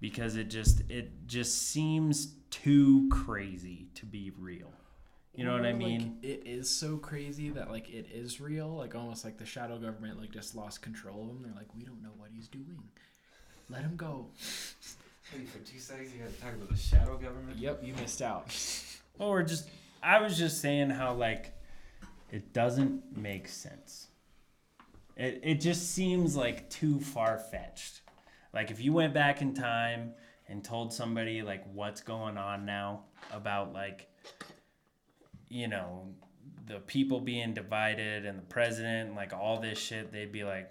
because it just it just seems too crazy to be real. You know what I like, mean? it is so crazy that like it is real like almost like the shadow government like just lost control of him they're like we don't know what he's doing let him go Wait, for two seconds you gotta talk about the shadow government? yep you missed out Or just I was just saying how like it doesn't make sense. It it just seems like too far fetched. Like if you went back in time and told somebody like what's going on now about like you know the people being divided and the president and like all this shit, they'd be like,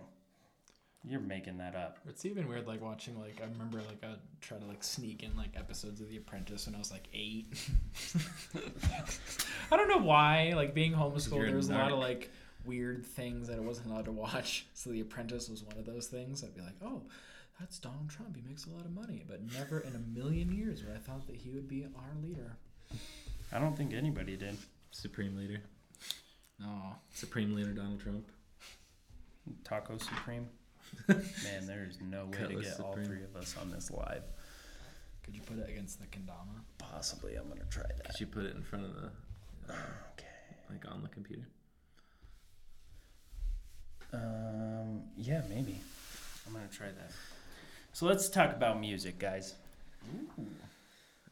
"You're making that up." it's even weird like watching like i remember like i try to like sneak in like episodes of the apprentice when i was like eight i don't know why like being homeschooled You're a there was a lot of like weird things that i wasn't allowed to watch so the apprentice was one of those things i'd be like oh that's donald trump he makes a lot of money but never in a million years would i thought that he would be our leader I don't think anybody did. Supreme leader. no Supreme leader Donald Trump. Taco Supreme. Man, there's no way to Cutlass get all three of us on this live. could you put it against the kendama Possibly, I'm gonna try that. Could you put it in front of the, uh, Okay. like on the computer? Um, yeah, maybe. I'm gonna try that. So let's talk about music, guys.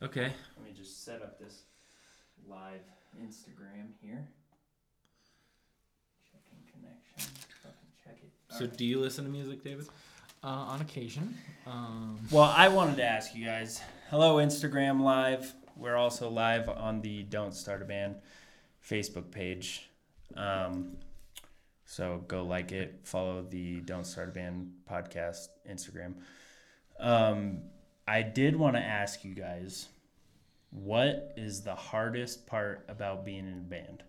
Okay. Let me just set up this live Instagram here. Checking connection. Fucking check it. So do you listen to music, David? uh, on occasion um Well, I wanted to ask you guys. Hello, Instagram Live. We're also live on the Don't Start a Band Facebook page. Um, so go like it, follow the Don't Start a Band podcast Instagram. Um, I did want to ask you guys what is the hardest part about being in a band?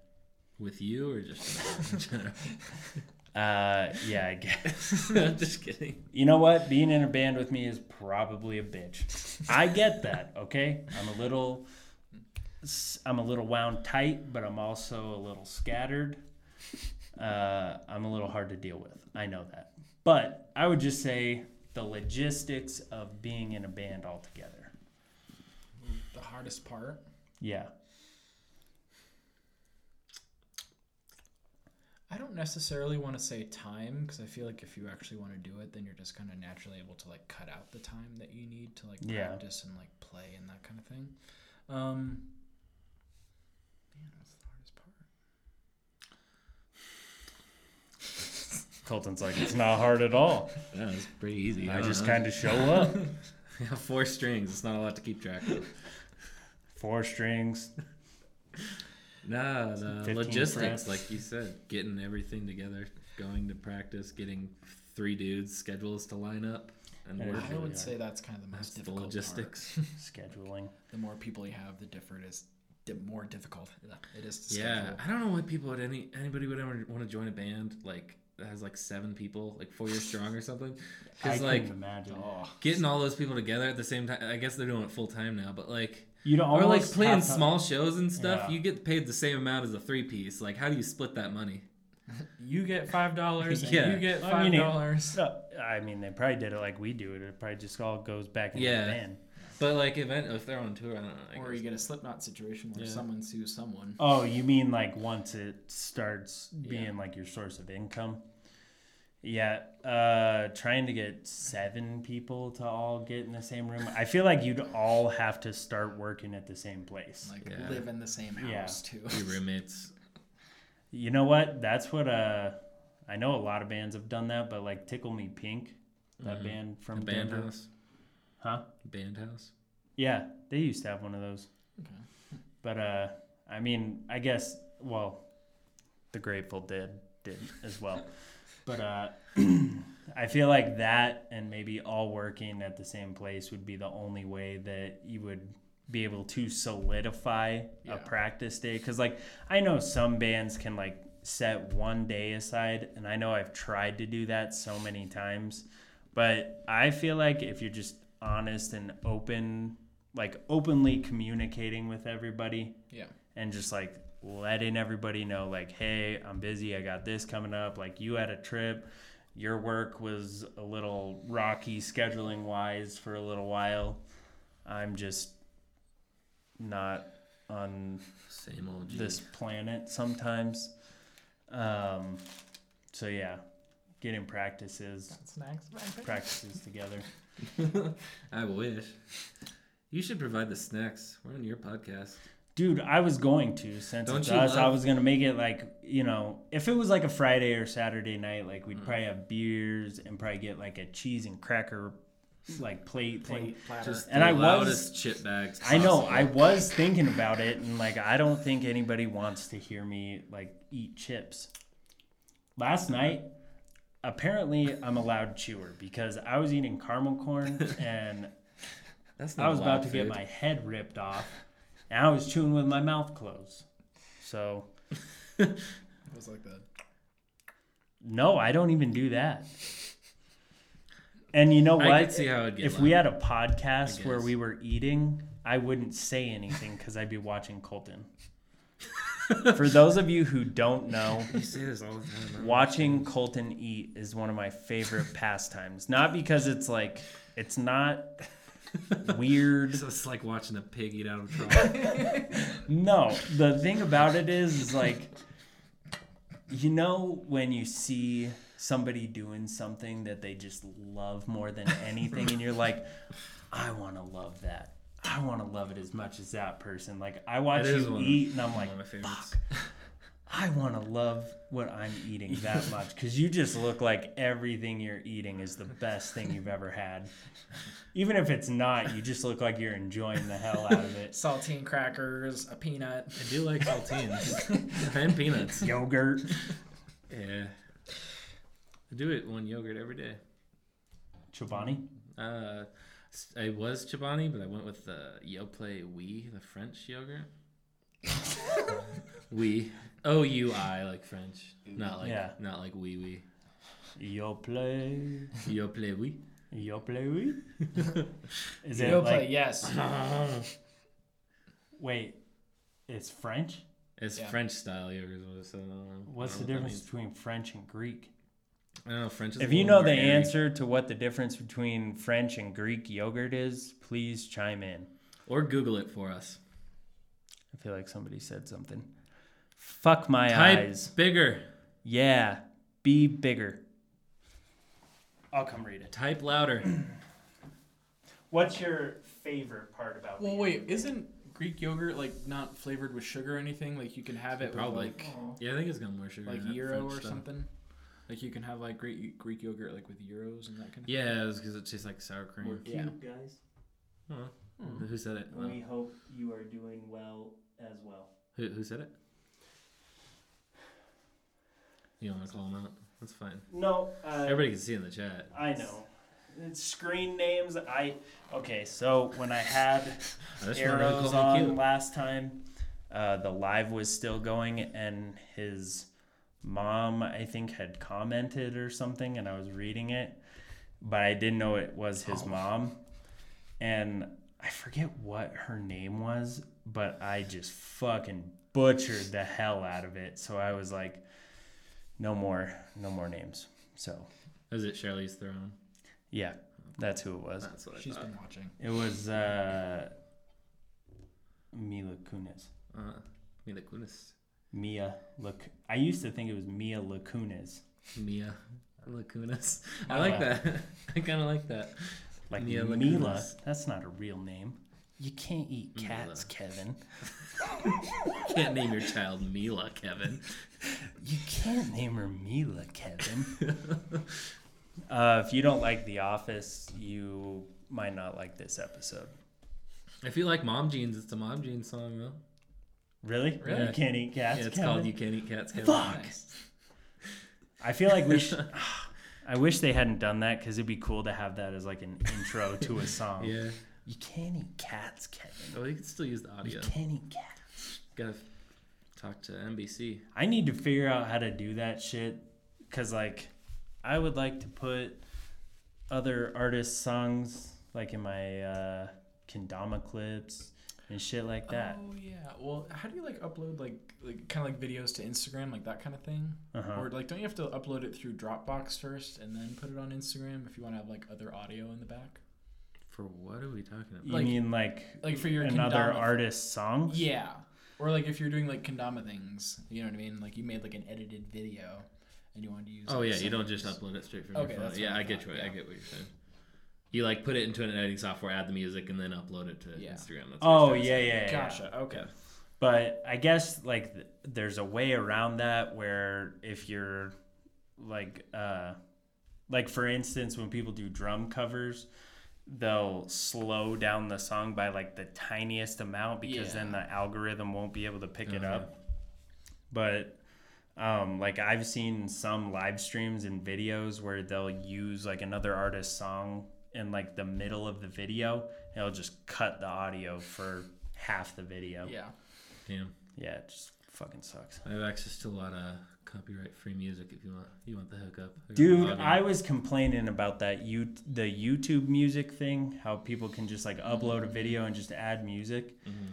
With you or just in general? Uh, yeah, I guess. I'm just kidding. You know what? Being in a band with me is probably a bitch. I get that, okay? I'm a little I'm a little wound tight, but I'm also a little scattered. Uh, I'm a little hard to deal with. I know that. But I would just say the logistics of being in a band altogether. the hardest part Yeah. I don't necessarily want to say time because I feel like if you actually want to do it, then you're just kind of naturally able to like cut out the time that you need to like Yeah. practice and like play and that kind of thing. Um, man, what's the hardest part? Colton's like, it's not hard at all. Yeah, it's pretty easy. I just kind of show up. Yeah, four strings. It's not a lot to keep track of. Four strings. Nah, the 15 logistics, frets. like you said, getting everything together, going to practice, getting three dudes' schedules to line up, and That is work. I really would hard. say that's kind of the That's most the difficult logistics. Scheduling. The more people you have, the different is the more difficult it is to Yeah, schedule. I don't know why people would any anybody would ever want to join a band like that has like seven people, like four years strong or something. I Because couldn't like imagine. Oh, getting all those people together at the same time. I guess they're doing it full time now, but like You don't or like playing to- small shows and stuff. Yeah. You get paid the same amount as a three piece. Like, how do you split that money? you get five dollars. Yeah. you get I five mean, it- dollars. Uh, I mean, they probably did it like we do it. It probably just all goes back into Yeah. the band. But like, event if they're on tour, I don't know. I Or guess. you get a Slipknot situation where Yeah. someone sues someone. Oh, you mean like once it starts being Yeah. like your source of income? Yeah, uh, trying to get seven people to all get in the same room. I feel like you'd all have to start working at the same place. Like Yeah. live in the same Yeah. house too. Your roommates. You know what? That's what uh I know a lot of bands have done that, but like Tickle Me Pink, that Mhm. band from The band Denver. house. Huh? Band house. Yeah, they used to have one of those. Okay. But uh I mean, I guess well, the Grateful Dead did as well. But uh I feel like that and maybe all working at the same place would be the only way that you would be able to solidify Yeah. a practice day cuz like I know some bands can like set one day aside and I know I've tried to do that so many times but I feel like if you're just honest and open like openly communicating with everybody Yeah. and just like letting everybody know like hey i'm busy i got this coming up like you had a trip your work was a little rocky scheduling wise for a little while i'm just not on Same old G. this planet sometimes um so yeah getting practices Snacks. practices together I wish. You should provide the snacks. We're on your podcast. Dude, I was going to since Don't it's you us. I was gonna make it like you know, if it was like a Friday or Saturday night, like Mm. we'd probably have beers and probably get like a cheese and cracker like plate thing. Plate platter. Just And the I was- chip bags. I know. I was thinking about it, and like I don't think anybody wants to hear me like eat chips. Last night, apparently, I'm a loud chewer because I was eating caramel corn and That's I was about loud to get my head ripped off, and I was chewing with my mouth closed. So It was like that. no, I don't even do that. And you know I what? could see how it'd get if loud. we had a podcast where we were eating, I wouldn't say anything because I'd be watching Colton. For those of you who don't know, You say this all the time. huh? watching Colton eat is one of my favorite pastimes. Not because it's like it's not weird. So it's like watching a pig eat out of a trough. No, the thing about it is, is like, you know, when you see somebody doing something that they just love more than anything, and you're like, I want to love that. I want to love it as much as that person. Like, I watch you one- eat, and I'm like, of my favorites. I want to love what I'm eating that much because you just look like everything you're eating is the best thing you've ever had. Even if it's not, you just look like you're enjoying the hell out of it. Saltine crackers, a peanut. I do like saltines and peanuts. Yogurt. Yeah. I do it one yogurt every day. Chobani. Uh, s- I was Chobani, but I went with the Yoplait Oui, the French yogurt. oui, O U I, like French, not like Yeah. not like oui oui. Yo play. Yoplait Oui. Yo play we? Is it You'll like play yes. wait? It's French. It's Yeah. French style yogurt. is what. I don't know. What's I the don't know what difference between French and Greek? I don't know. French is If a you little know the more airy. answer to what the difference between French and Greek yogurt is, please chime in. or Google it for us. I feel like somebody said something. Fuck my Type eyes. bigger. Yeah, be bigger. I'll come read it. Type louder. What's your favorite part about? Well, wait, isn't Greek yogurt like not flavored with sugar or anything? Like you can have it Probably. with like Yeah, I think it's got more sugar. like in it, gyro French or stuff. something. Like you can have like Greek Greek yogurt like with gyros and that kind of. Yeah, because it tastes like sour cream. Or- Yeah. guys. Huh. Hmm. Who said it? Well, We hope you are doing well as well. who, who said it? You don't want to call them out? That's fine. No, uh, Everybody can see in the chat. I know. It's screen names. I okay. So when I had I just wanted to arrows on last time, uh, the live was still going, and his mom, I think, had commented or something, and I was reading it, but I didn't know it was his Oh. mom, and I forget what her name was, but I just fucking butchered the hell out of it. So I was like, no more, no more names. So Is it Shirley's Throne? yeah, that's who it was. That's what I She's thought. been watching. It was uh, Mila Kunis. Uh, Mila Kunis. Mia look. I used to think it was Mia Lakunis. Mia Lakunis. I like Uh, that. I kind of like that. Like Mia Mila. Lakunis. That's not a real name. You can't eat cats, Kevin. you Can't name your child Mila, Kevin. You can't name her Mila, Kevin. uh, if you don't like The Office, you might not like this episode. If you like Mom Jeans, it's a Mom Jeans song, though. Really? Really? You can't eat cats, yeah, it's Kevin? called You Can't Eat Cats, Kevin. Fuck. I feel like we should. I wish they hadn't done that because it'd be cool to have that as like an intro to a song. Yeah. You can't eat cats, Kevin. Well, you can still use the audio. You can't eat cats. Gotta talk to NBC. I need to figure out how to do that shit because, like, I would like to put other artists' songs like in my uh, kendama clips and shit like that. Oh yeah. Well, how do you like upload like like kind of like videos to Instagram, like that kind of thing? Uh-huh. Or like, don't you have to upload it through Dropbox first and then put it on Instagram if you want to have like other audio in the back? For what are we talking about? You like- mean like Like for your another kendama- artist's song? Yeah. Or like if you're doing like kendama things, you know what I mean? Like you made like an edited video and you wanted to use. Oh like, yeah, you don't just upload it straight from Okay, your phone. Yeah, I I get thought, you. I get what you're saying. You like put it into an editing software, add the music, and then upload it to Yeah. Instagram. That's Oh yeah, yeah, yeah. Gotcha. Okay. But I guess like th- there's a way around that where if you're like uh like for instance when people do drum covers they'll slow down the song by like the tiniest amount because then the algorithm won't be able to pick it Oh, up. But um like I've seen some live streams and videos where they'll use like another artist's song in like the middle of the video and it'll just cut the audio for half the video. Yeah. Damn. Yeah, it just fucking sucks. I have access to a lot of copyright-free music. If you want, you want the hookup. Dude. I was complaining about that you the YouTube music thing, how people can just like upload a video and just add music. Mhm.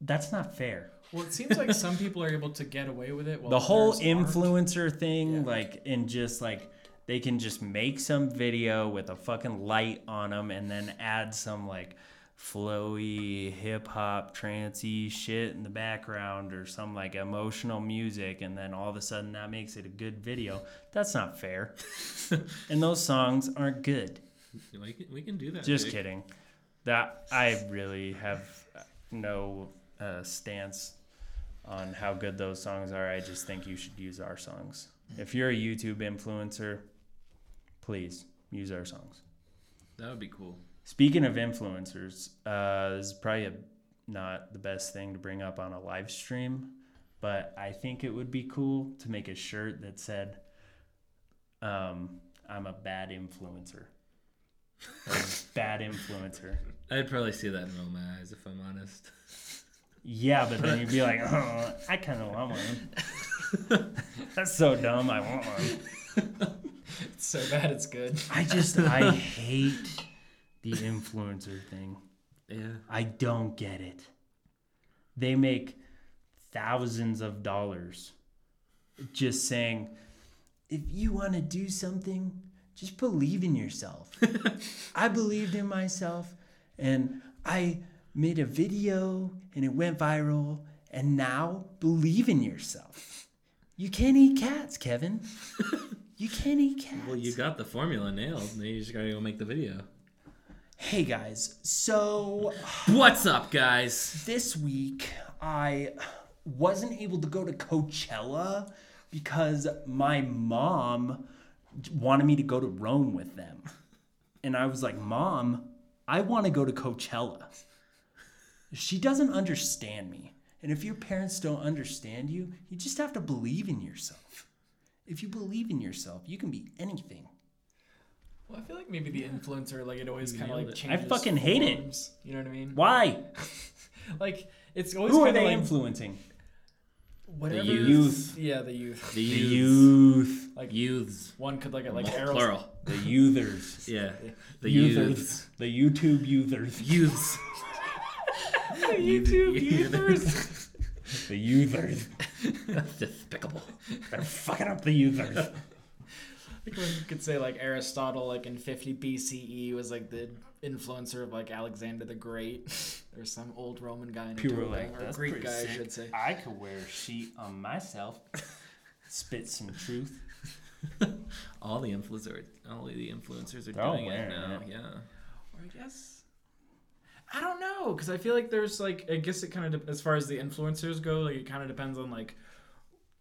That's not fair. Well, it seems like some people are able to get away with it. While the whole others aren't. influencer thing, Yeah. like, and just like they can just make some video with a fucking light on them and then add some like flowy hip hop trancey shit in the background or some like emotional music and then all of a sudden that makes it a good video. That's not fair. and those songs aren't good. we can, we can do that. Just Jake. kidding. That I really have no uh, stance on how good those songs are. I just think you should use our songs. If you're a YouTube influencer, please use our songs. That would be cool. Speaking of influencers, uh, this is probably a, not the best thing to bring up on a live stream, but I think it would be cool to make a shirt that said, um, "I'm a bad influencer." Bad influencer. I'd probably see that and roll my eyes if I'm honest. Yeah, but then you'd be like, oh, I kind of want one. That's so dumb. I want one. It's so bad it's good. I just, I hate the influencer thing. Yeah. I don't get it. They make thousands of dollars just saying, if you want to do something, just believe in yourself. I believed in myself and I made a video and it went viral. And now believe in yourself. You can't eat cats, Kevin. You can't eat cats. Well, you got the formula nailed. Now you just gotta go make the video. Hey guys, so What's up, guys? this week I wasn't able to go to Coachella because my mom wanted me to go to Rome with them. And I was like, Mom, I want to go to Coachella. She doesn't understand me. And if your parents don't understand you, you just have to believe in yourself. If you believe in yourself, you can be anything. Well, I feel like maybe the influencer, like it always kind of like changes. I fucking hate it. forms, You know what I mean? Why? Like it's always Who are kind of they like influencing? whatever. youth. Yeah, the youth. The The youths. youth. Like Youths. one could like it, like Mul- arrows. Plural. The youthers. Yeah. The Youthers. youths. The YouTube youthers. Youths. The YouTube youthers. The youthers. That's despicable. They're fucking up the youthers. Like when you could say like Aristotle, like in 50 BCE, was like the influencer of like Alexander the Great, or some old Roman guy in People were Italy, like, or "That's Greek pretty guy, I should say. I could wear a sheet on myself. Spit some truth. All the influencers, all the influencers are They're doing it now. it. Yeah. Or I guess. I don't know because I feel like there's like I guess it kind of de- as far as the influencers go, like it kind of depends on like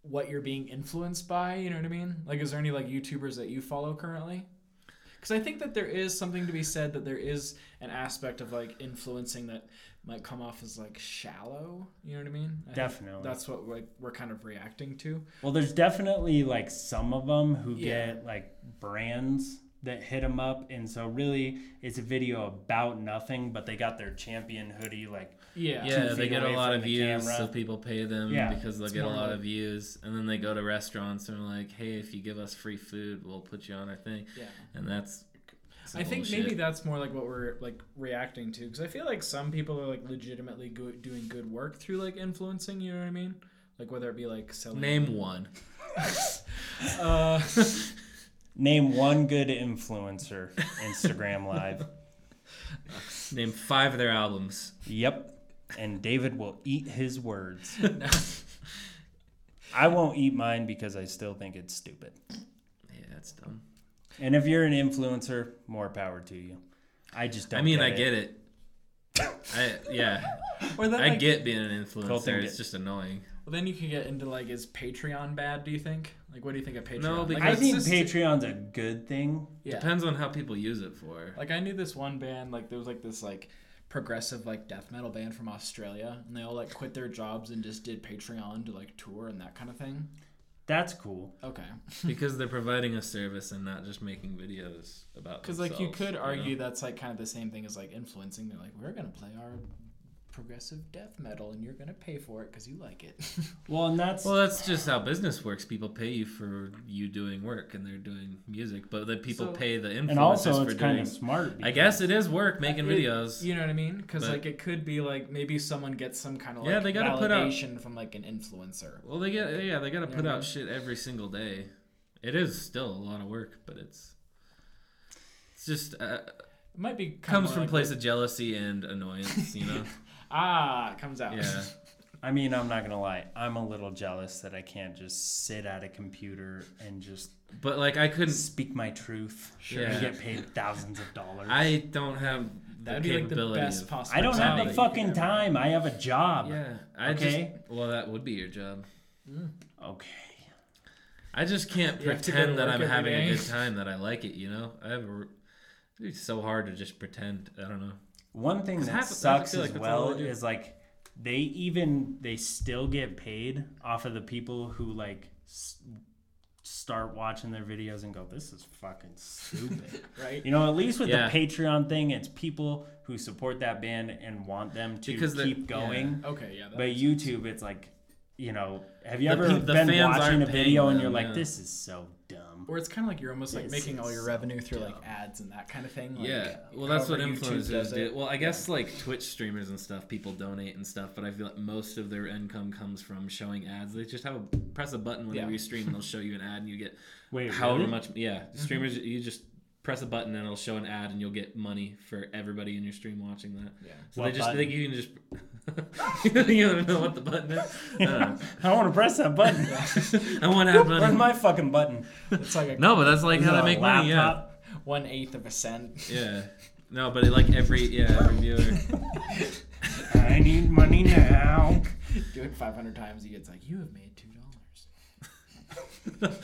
what you're being influenced by. You know what I mean? Like, is there any like YouTubers that you follow currently? Because I think that there is something to be said that there is an aspect of like influencing that might come off as like shallow. You know what I mean? I Definitely. That's what like we're kind of reacting to. Well, there's definitely like some of them who Yeah. get like brands that hit them up, and so really it's a video about nothing, but they got their champion hoodie like Yeah. Yeah, they get a lot of the views, camera. so people pay them Yeah, because they'll get a lot of views, and then they go to restaurants and are like, "Hey, if you give us free food, we'll put you on our thing," Yeah. and that's. I think bullshit. maybe that's more like what we're like reacting to because I feel like some people are like legitimately go- doing good work through like influencing. You know what I mean? Like whether it be like selling. Name one. Uh, name one good influencer Instagram live. Name five of their albums. Yep, and David will eat his words. I won't eat mine because I still think it's stupid. Yeah, that's dumb. And if you're an influencer, more power to you. I just don't. I mean, get I it. get it. I yeah, or then I like, get being an influencer. It's just annoying. Well, then you could get into like is Patreon bad? Do you think? Like, what do you think of Patreon? No, Like, because- I it's think Patreon's a good thing. Yeah. Depends on how people use it for. Like I knew this one band, like there was like this like progressive like death metal band from Australia, and they all like quit their jobs and just did Patreon to like tour and that kind of thing. That's cool. Okay. because they're providing a service and not just making videos about. Because like you themselves, could know? argue that's like kind of the same thing as like influencing. They're like, we're gonna play our progressive death metal, and you're gonna pay for it because you like it. Well, and that's Well, that's just how business works. People pay you for you doing work, and they're doing music, but then people So- pay the influencers and also for it's doing. kind of smart. I guess it is work making It- videos. you know what I mean? Because like it could be like maybe someone gets some kind of like Yeah, they gotta put out- from like an influencer. Well, they get yeah, they got to You know put what I out mean? shit every single day. It is still a lot of work, but it's it's just uh, It might be comes from like place what- of jealousy and annoyance, you know. ah it comes out. yeah. I mean, I'm not gonna lie. I'm a little jealous that I can't just sit at a computer and just But like I couldn't speak my truth Sure. and get paid thousands of dollars. I don't have That'd be like the capability best of- possible. I don't have the fucking ever- time. I have a job. Yeah, I Okay. just well that would be your job. Okay. I just can't You have to go pretend that I'm having day. a good time that I like it. You know, I have a, it's so hard to just pretend. I don't know. One thing that half- sucks feel like as well is like they even they still get paid off of the people who like s- start watching their videos and go, "This is fucking stupid." right? you know, at least with Yeah. the Patreon thing, it's people who support that band and want them to Because keep going. Okay, yeah. But makes sense. YouTube, it's like, you know, have you The ever pe- the been watching a video paying and you're them, like, yeah. "This is so dumb." Or it's kind of like you're almost like This making all is your so revenue through like ads and that kind of thing. Like, yeah, uh, well, that's what influencers do. Well, I guess like Twitch streamers and stuff, people donate and stuff, but I feel like most of their income comes from showing ads. They just have a press a button whenever Yeah. you stream, and they'll show you an ad, and you get Wait, however really? much. Yeah, mm-hmm. streamers, you just press a button and it'll show an ad, and you'll get money for everybody in your stream watching that. Yeah. So What they just button? think you can just. you don't know what the button is. Uh. I don't. I want to press that button. I want to have money. Where's my fucking button? It's like a No, but that's like how they a make money. Yeah. one eighth of a cent. Yeah. No, but it, like every yeah every viewer. I need money now. Do it 500 times, he gets like, you have made two dollars.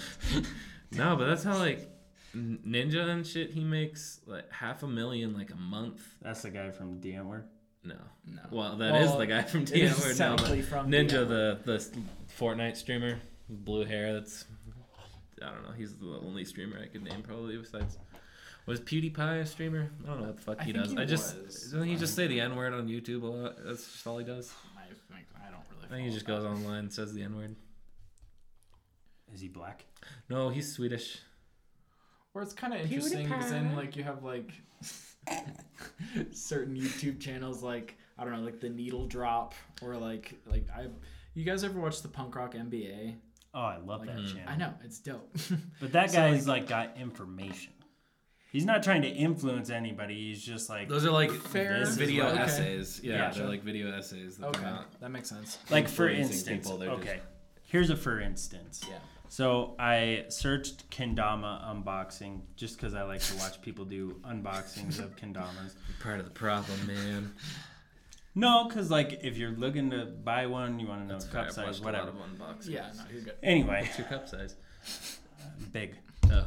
no, but that's how like Ninja and shit. He makes like half a million like a month. That's the guy from DMware. No. No. Well, that is Well, the guy from it is DMR. No, but from Ninja, DMR. the the Fortnite streamer, blue hair. That's I don't know. He's the only streamer I could name probably besides. Was PewDiePie a streamer? I don't know what the fuck I he think does. he I just was. doesn't he just say the N word on YouTube a lot? That's just all he does. I, think- I don't really. I think he just goes online and says the N word. Is he black? No, he's Swedish. Or it's kind of interesting because then like you have like certain YouTube channels like I don't know like the Needle Drop or like like I. You guys ever watch the Punk Rock MBA? Oh, I love that Mhm. channel. I know it's dope. But that So, guy's like, got information. He's not trying to influence anybody. He's just like Those are like Fair. This is video what- okay. essays. Yeah, Yeah. they're like video essays. That okay, that makes sense. like for instance. people, they're just- okay, here's a for instance. Yeah. So I searched kendama unboxing just because I like to watch people do unboxings of kendamas. Part of the problem, man. No, because like if you're looking to buy one, you want to know That's the fair. cup I've size, watched a whatever. lot of unboxings. Yeah, no, you're good. Anyway, What's your cup size? big. Oh.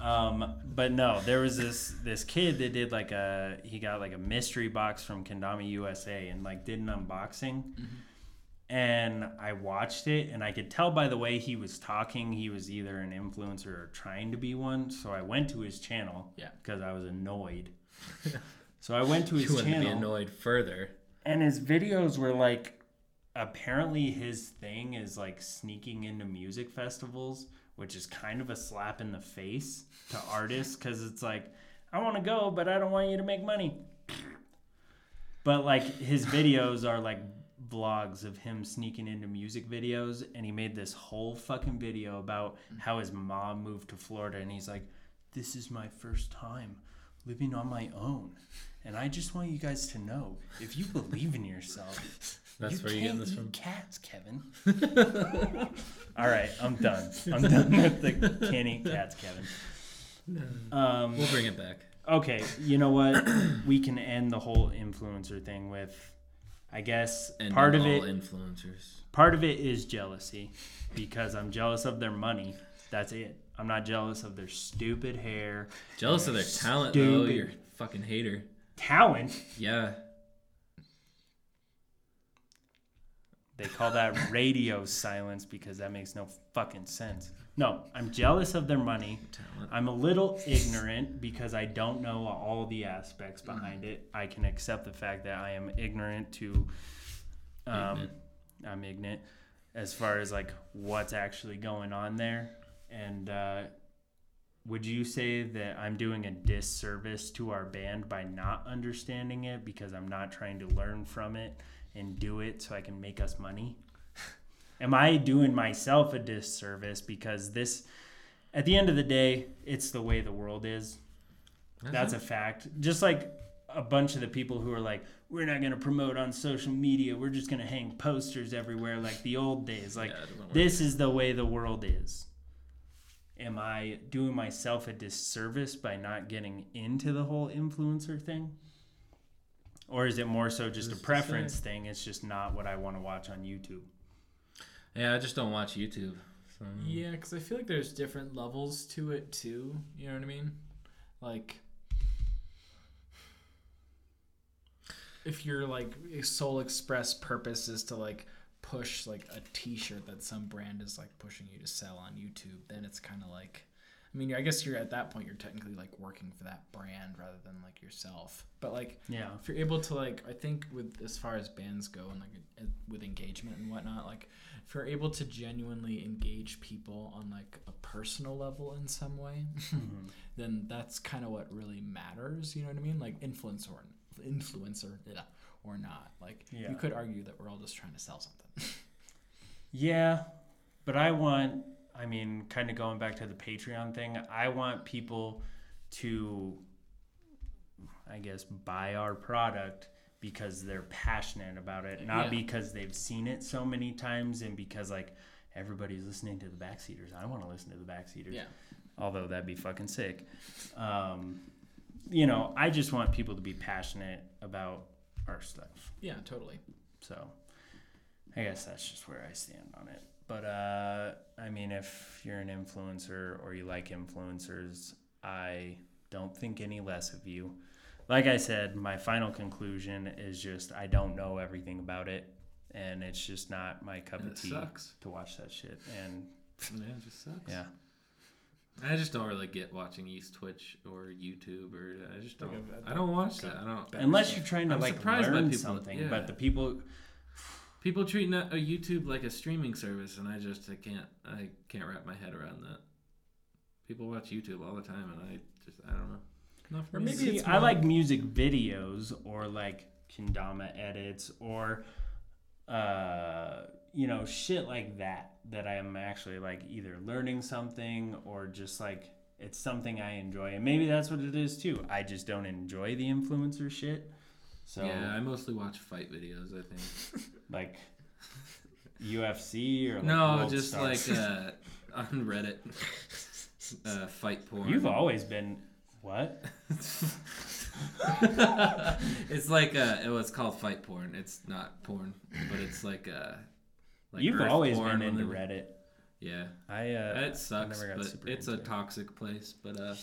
Um, but no, there was this this kid that did like a he got like a mystery box from Kendama USA and like did an unboxing. And I watched it and I could tell by the way he was talking he was either an influencer or trying to be one. So I went to his channel Yeah. because I was annoyed. so I went to You his wouldn't be channel annoyed further. and his videos were like apparently his thing is like sneaking into music festivals which is kind of a slap in the face to artists because it's like i want to go but i don't want you to make money but like his videos are like vlogs of him sneaking into music videos and he made this whole fucking video about how his mom moved to florida and he's like this is my first time living on my own and i just want you guys to know if you believe in yourself That's you where you're getting can't this from. cats kevin all right i'm done i'm done with the can't eat cats kevin um, We'll bring it back. Okay, you know what? we can end the whole influencer thing with, I guess And part of all it. influencers. part of it is jealousy, because I'm jealous of their money. That's it. I'm not jealous of their stupid hair, Jealous of their talent, though. You're a fucking hater. talent. Yeah. They call that radio silence because that makes no fucking sense. No, I'm jealous of their money. Talent. I'm a little ignorant because I don't know all the aspects behind it. I can accept the fact that I am ignorant to. Um, Ignorant. I'm ignorant as far as like what's actually going on there. And uh, would you say that I'm doing a disservice to our band by not understanding it because I'm not trying to learn from it and do it so I can make us money? Am I doing myself a disservice because this, at the end of the day, it's the way the world is. That's a uh-huh. fact. Just like a bunch of the people who are like, we're not going to promote on social media. We're just going to hang posters everywhere like the old days. Like, Yeah, it doesn't work. this is the way the world is. Am I doing myself a disservice by not getting into the whole influencer thing? Or is it more so just a preference thing? It's just not what I want to watch on YouTube. Yeah, I just don't watch YouTube. So. Yeah, because I feel like there's different levels to it too. You know what I mean? Like, if your like sole express purpose is to like push like a T-shirt that some brand is like pushing you to sell on YouTube, then it's kind of like. I mean, I guess you're at that point. You're technically like working for that brand rather than like yourself. But like, Yeah. if you're able to like i think with as far as bands go and like with engagement and whatnot like if you're able to genuinely engage people on like a personal level in some way Mhm. then that's kind of what really matters you know what i mean like influencer or influencer yeah, or not like Yeah. you could argue that we're all just trying to sell something Yeah, but I want, I mean, kind of going back to the Patreon thing, I want people to, I guess, buy our product because they're passionate about it, not Yeah. because they've seen it so many times and because, like, everybody's listening to the Backseaters. I want to listen to the Backseaters. yeah Although that'd be fucking sick. Um, you know, I just want people to be passionate about our stuff. yeah totally So I guess that's just where I stand on it. But uh, I mean, if you're an influencer or you like influencers, I don't think any less of you. Like I said, my final conclusion is just I don't know everything about it, and it's just not my cup And of tea sucks. to watch that shit. And Yeah, it just sucks. yeah, I just don't really get watching East Twitch or YouTube or I just don't. I don't watch that. I don't. Unless you're trying to I'm like surprised by learn something, yeah. but the people People treat not- a YouTube like a streaming service, and I just I can't I can't wrap my head around that. People watch YouTube all the time, and I just I don't know. Not for Or maybe See, it's I like music videos or like kendama edits or uh you know shit like that that I am actually like either learning something or just like it's something I enjoy and maybe that's what it is too. I just don't enjoy the influencer shit. So yeah, I mostly watch fight videos. I think. like UFC or like no, World just Stars. like uh, on Reddit. Uh, fight porn. You've always been what? it's like uh, it was called fight porn. It's not porn, but it's like uh, like You've earth always porn been into Reddit. Yeah, I uh, it sucks, never got but super it's a into it. toxic place. But uh,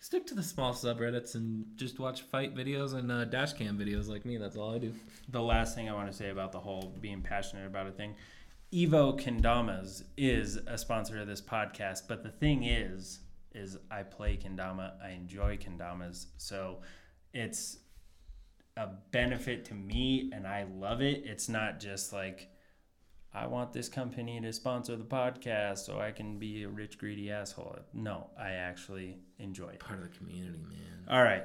stick to the small subreddits and just watch fight videos and uh, dash cam videos like me. That's all I do. the last thing I want to say about the whole being passionate about a thing, Evo Kendamas is a sponsor of this podcast. But the thing is, is I play kendama. I enjoy kendamas, so it's a benefit to me, and I love it. It's not just like I want this company to sponsor the podcast so I can be a rich greedy asshole. No, I actually enjoy it. Part of the community, man. All right,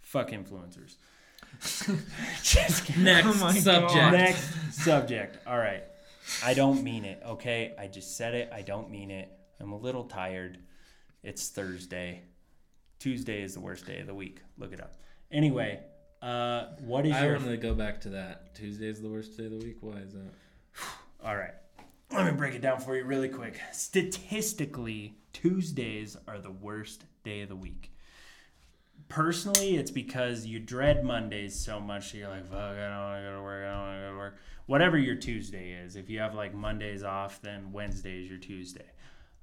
fuck influencers. Just. Next Oh my subject. God. Next subject. All right. I don't mean it, okay? I just said it. I don't mean it. I'm a little tired. It's Thursday. Tuesday is the worst day of the week. Look it up. Anyway, uh, what is your I your. want to go back to that. Tuesday is the worst day of the week. Why is that? All right. Let me break it down for you really quick. Statistically, Tuesdays are the worst day of the week. Personally, it's because you dread Mondays so much that you're like, fuck, I don't want to go to work. I don't want to go to work. Whatever your Tuesday is. If you have like Mondays off, then Wednesday is your Tuesday.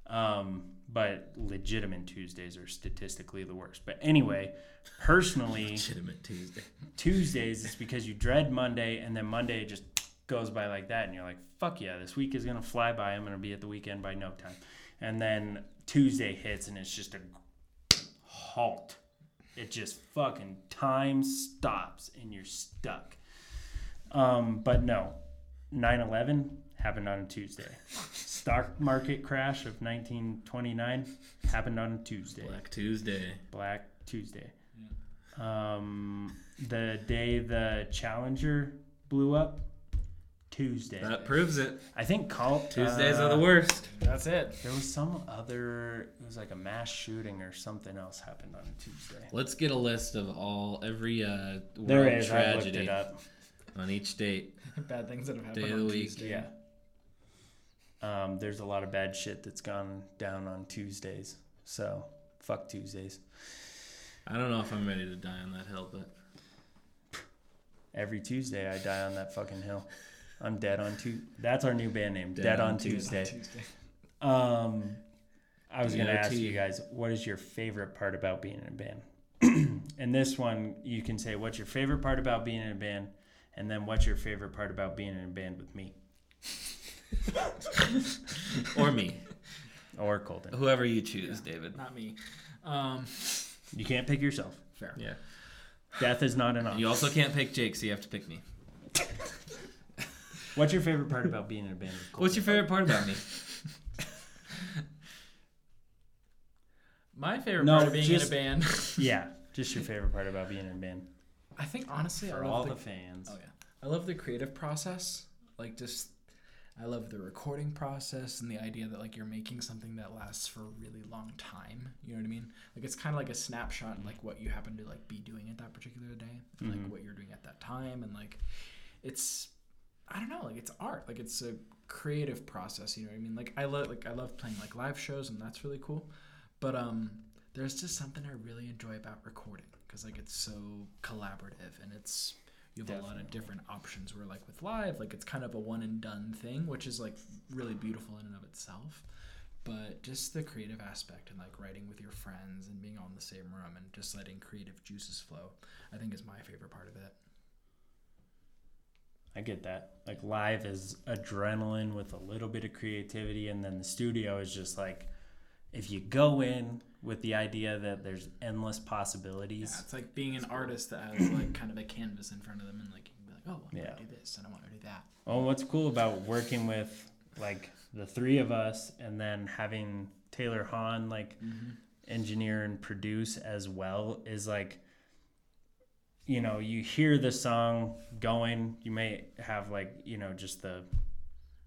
Um, but legitimate Tuesdays are statistically the worst. But anyway, personally, Legitimate Tuesday. Tuesdays is because you dread Monday, and then Monday just goes by like that, and you're like, "Fuck yeah, this week is gonna fly by. I'm gonna be at the weekend by no time." And then Tuesday hits, and it's just a halt. It just fucking time stops, and you're stuck. Um, but no, 9/11 happened on a Tuesday. Stock market crash of 1929 happened on a Tuesday. Black Tuesday. Black Tuesday. Um, the day the Challenger blew up, Tuesday. That proves it. I think call Tuesdays uh, are the worst. That's it. There was some other. It was like a mass shooting or something else happened on a Tuesday. Let's get a list of all every uh, world There is. Tragedy it up. on each date. Bad things that have happened Day of on the week. Tuesday. Yeah. Um, there's a lot of bad shit that's gone down on Tuesdays. So fuck Tuesdays. I don't know if I'm ready to die on that hill, but Every Tuesday I die on that fucking hill. I'm dead on Tuesday. That's our new band name. Dead, on, Tuesday. Tuesday. Um, I was gonna ask you guys, what is your favorite part about being in a band? and this one, you can say, what's your favorite part about being in a band, and then what's your favorite part about being in a band with me or me, or Colton. whoever you choose, David. Not me. Um, You can't pick yourself. fair. Yeah. Death is not an option. You also can't pick Jake, so you have to pick me. What's your favorite part about being in a band? What's your favorite part about me? My favorite No, part of being just- in a band. yeah, just your favorite part about being in a band I think honestly, for I love all the, the fans. Oh yeah, I love the creative process. Like just, I love the recording process and the idea that like you're making something that lasts for a really long time. You know what I mean? Like it's kind of like a snapshot, in, like what you happen to like be doing at that particular day, and, Mhm. like what you're doing at that time, and like it's, I don't know, like it's art. Like it's a creative process. You know what I mean? Like I love like I love playing like live shows, and that's really cool. But um, there's just something I really enjoy about recording because like it's so collaborative and it's you have a lot of different options where like with live like it's kind of a one and done thing which is like really beautiful in and of itself but just the creative aspect and like writing with your friends and being all in the same room and just letting creative juices flow i think is my favorite part of it I get that. Like live is adrenaline with a little bit of creativity, and then the studio is just like if you go in with the idea that there's endless possibilities. yeah, it's like being an artist that has like kind of a canvas in front of them and like you can be like oh i want Yeah. to do this and i want to do that Well, what's cool about working with like the three of us, and then having Taylor Hahn like mm-hmm. engineer and produce as well is like you know you hear the song going you may have like you know just the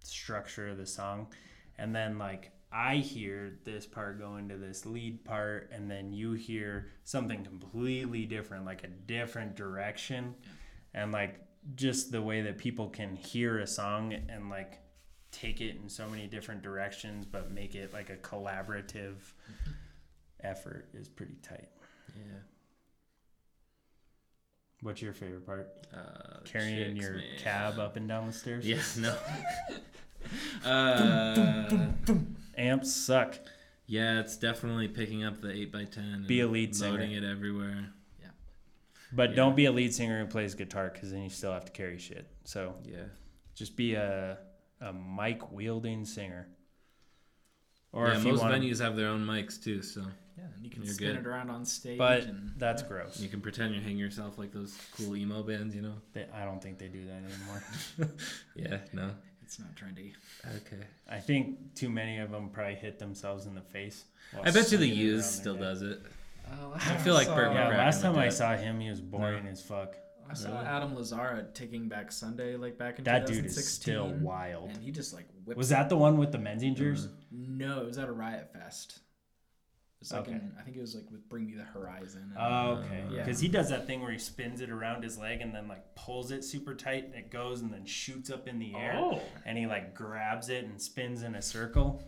structure of the song and then like i hear this part going to this lead part and then you hear something completely different like a different direction and like just the way that people can hear a song and like take it in so many different directions, but make it like a collaborative mm-hmm. effort is pretty tight. Yeah. What's your favorite part? Uh, Carrying chicks, your man. cab up and down the stairs? Yeah, no. uh, Amps suck. yeah, it's definitely picking up the 8x10 Be a lead singer. loading it everywhere. Yeah. But Yeah. don't be a lead singer who plays guitar because then you still have to carry shit. So Yeah. just be a, a mic wielding singer. Or yeah, if you most want venues have their own mics too, so Yeah, and you can You're spin good. it around on stage. but and, that's yeah. gross. you can pretend you're hanging yourself like those cool emo bands, you know? They, I don't think they do that anymore. Yeah, no. It's not trendy. Okay. I think too many of them probably hit themselves in the face. I bet you the swinging Used still their does it. Uh, I feel like Bert Yeah, last time I it. saw him, he was boring as fuck. I saw Really? Adam Lazzara at Taking Back Sunday, like back in That dude 2016. is still wild. And he just like whipped. Was that the one with the Menzingers? No, it was at a Riot Fest. It's like Okay. I think it was like with Bring Me the Horizon. Oh, uh, okay. Yeah. Because he does that thing where he spins it around his leg and then like pulls it super tight and it goes and then shoots up in the air. Oh. And he like grabs it and spins in a circle.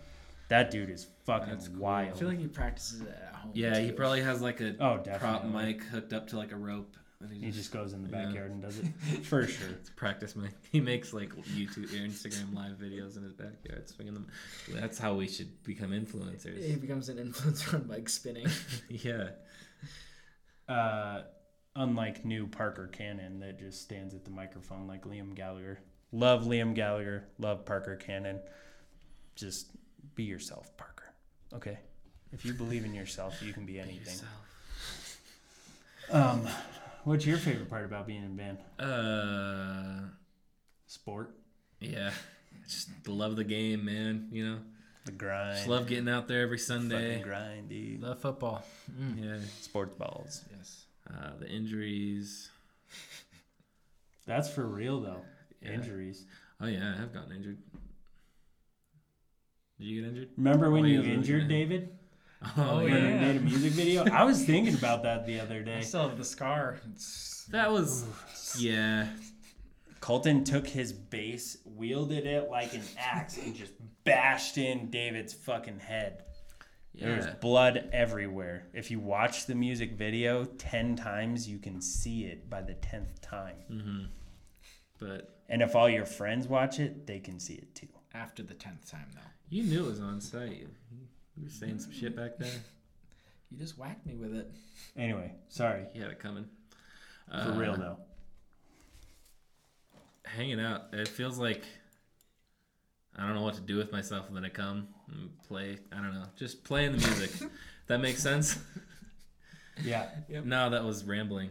That dude is fucking That's cool. I feel like he practices it at home. Yeah, he probably has like a oh, prop mic hooked up to like a rope. And He just goes in the Yeah. backyard and does it for sure. It's practice mic. He makes like YouTube or Instagram live videos in his backyard swinging them. That's how we should become influencers. He becomes an influencer on bike spinning. yeah. Uh, unlike new Parker Cannon that just stands at the microphone like Liam Gallagher. Love Liam Gallagher. Love Parker Cannon. Just be yourself, Parker. Okay. If you believe in yourself, you can be anything. Um, what's your favorite part about being in a band? Uh, Sport, yeah. Just the love of the game, man. You know, the grind, just love getting out there every fucking Sunday. grind, dude. Love football. Mm. Yeah. Sports balls. Yes. Uh, the injuries. That's for real though. Yeah. Injuries. Oh yeah, I've gotten injured. Did you get injured? Remember when Oh, you yeah, injured yeah. David? Oh, yeah. we made a music video. I was thinking about that the other day. I day. still have the scar. It's That was yeah. Colton took his bass, wielded it like an axe, and just bashed in David's fucking head. There was blood everywhere. If you watch the music video 10 times, you can see it by the 10th time. Mm-hmm. But And if all your friends watch it, they can see it too. after the tenth time though. you knew it was on site. You, you were saying some shit back there. You just whacked me with it. Anyway, sorry. He had it coming. For Uh, real though. Hanging out. It feels like I don't know what to do with myself when I come and play. I don't know. Just playing the music. that makes sense. Yeah. No, that was rambling.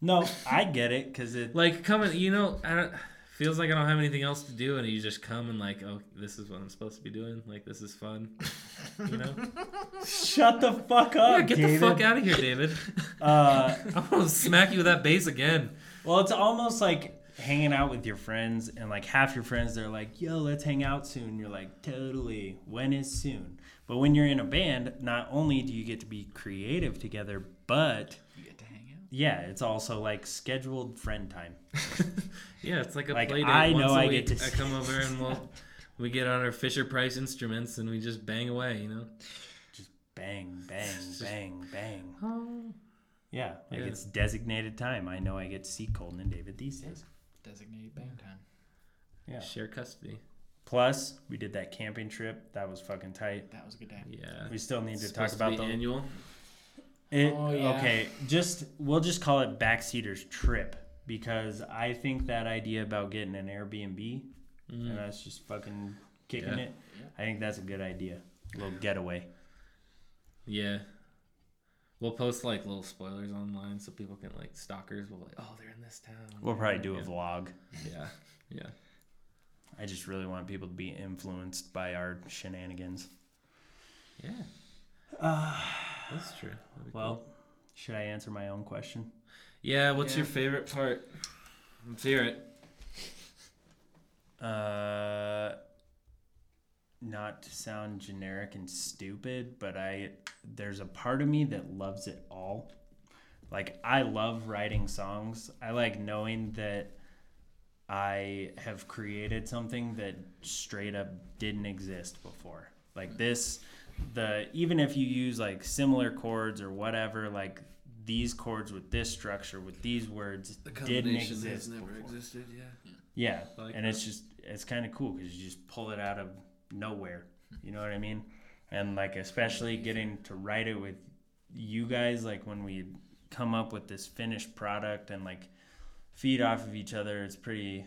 No, I get it because it. Like coming, you know, I don't. Feels like I don't have anything else to do, and you just come and like, oh, this is what I'm supposed to be doing. Like this is fun, you know. Shut the fuck up, yeah, get David. the fuck out of here, David. Uh, I'm gonna smack you with that bass again. Well, it's almost like hanging out with your friends, and like half your friends, they're like, yo, let's hang out soon. You're like, totally. When is soon? But when you're in a band, not only do you get to be creative together, but yeah, it's also like scheduled friend time. Yeah, it's like a Like, play date. I Once know a I week. get to I come over and we'll we get on our Fisher Price instruments and we just bang away. You know. Just bang, bang, bang, bang. Oh. Yeah, like Yeah. it's designated time. I know I get to see Colton and David these days. Designated bang time. Yeah. Share custody. Plus, we did that camping trip. That was fucking tight. That was a good day. Yeah. We still need It's to talk supposed to about the annual. It, Oh, yeah. Okay, just we'll just call it backseaters trip because I think that idea about getting an Airbnb Mm. and us just fucking kicking Yeah. it. I think that's a good idea. A little getaway. Yeah. We'll post like little spoilers online so people can like stalkers will like, oh, they're in this town. We'll probably do a yeah. vlog. Yeah. Yeah. I just really want people to be influenced by our shenanigans. Yeah. Uh, That's true. Well, cool. should I answer my own question? Yeah. What's Yeah. your favorite part? Let's hear it. Uh, not to sound generic and stupid, but I there's a part of me that loves it all. Like I love writing songs. I like knowing that I have created something that straight up didn't exist before. Like this, the even if you use like similar chords or whatever, like these chords with this structure with these words The didn't exist never before. existed. Yeah. Yeah, I like and that. it's just it's kind of cool because you just pull it out of nowhere. You know what I mean? And like especially getting to write it with you guys, like when we come up with this finished product and like feed off of each other, it's pretty.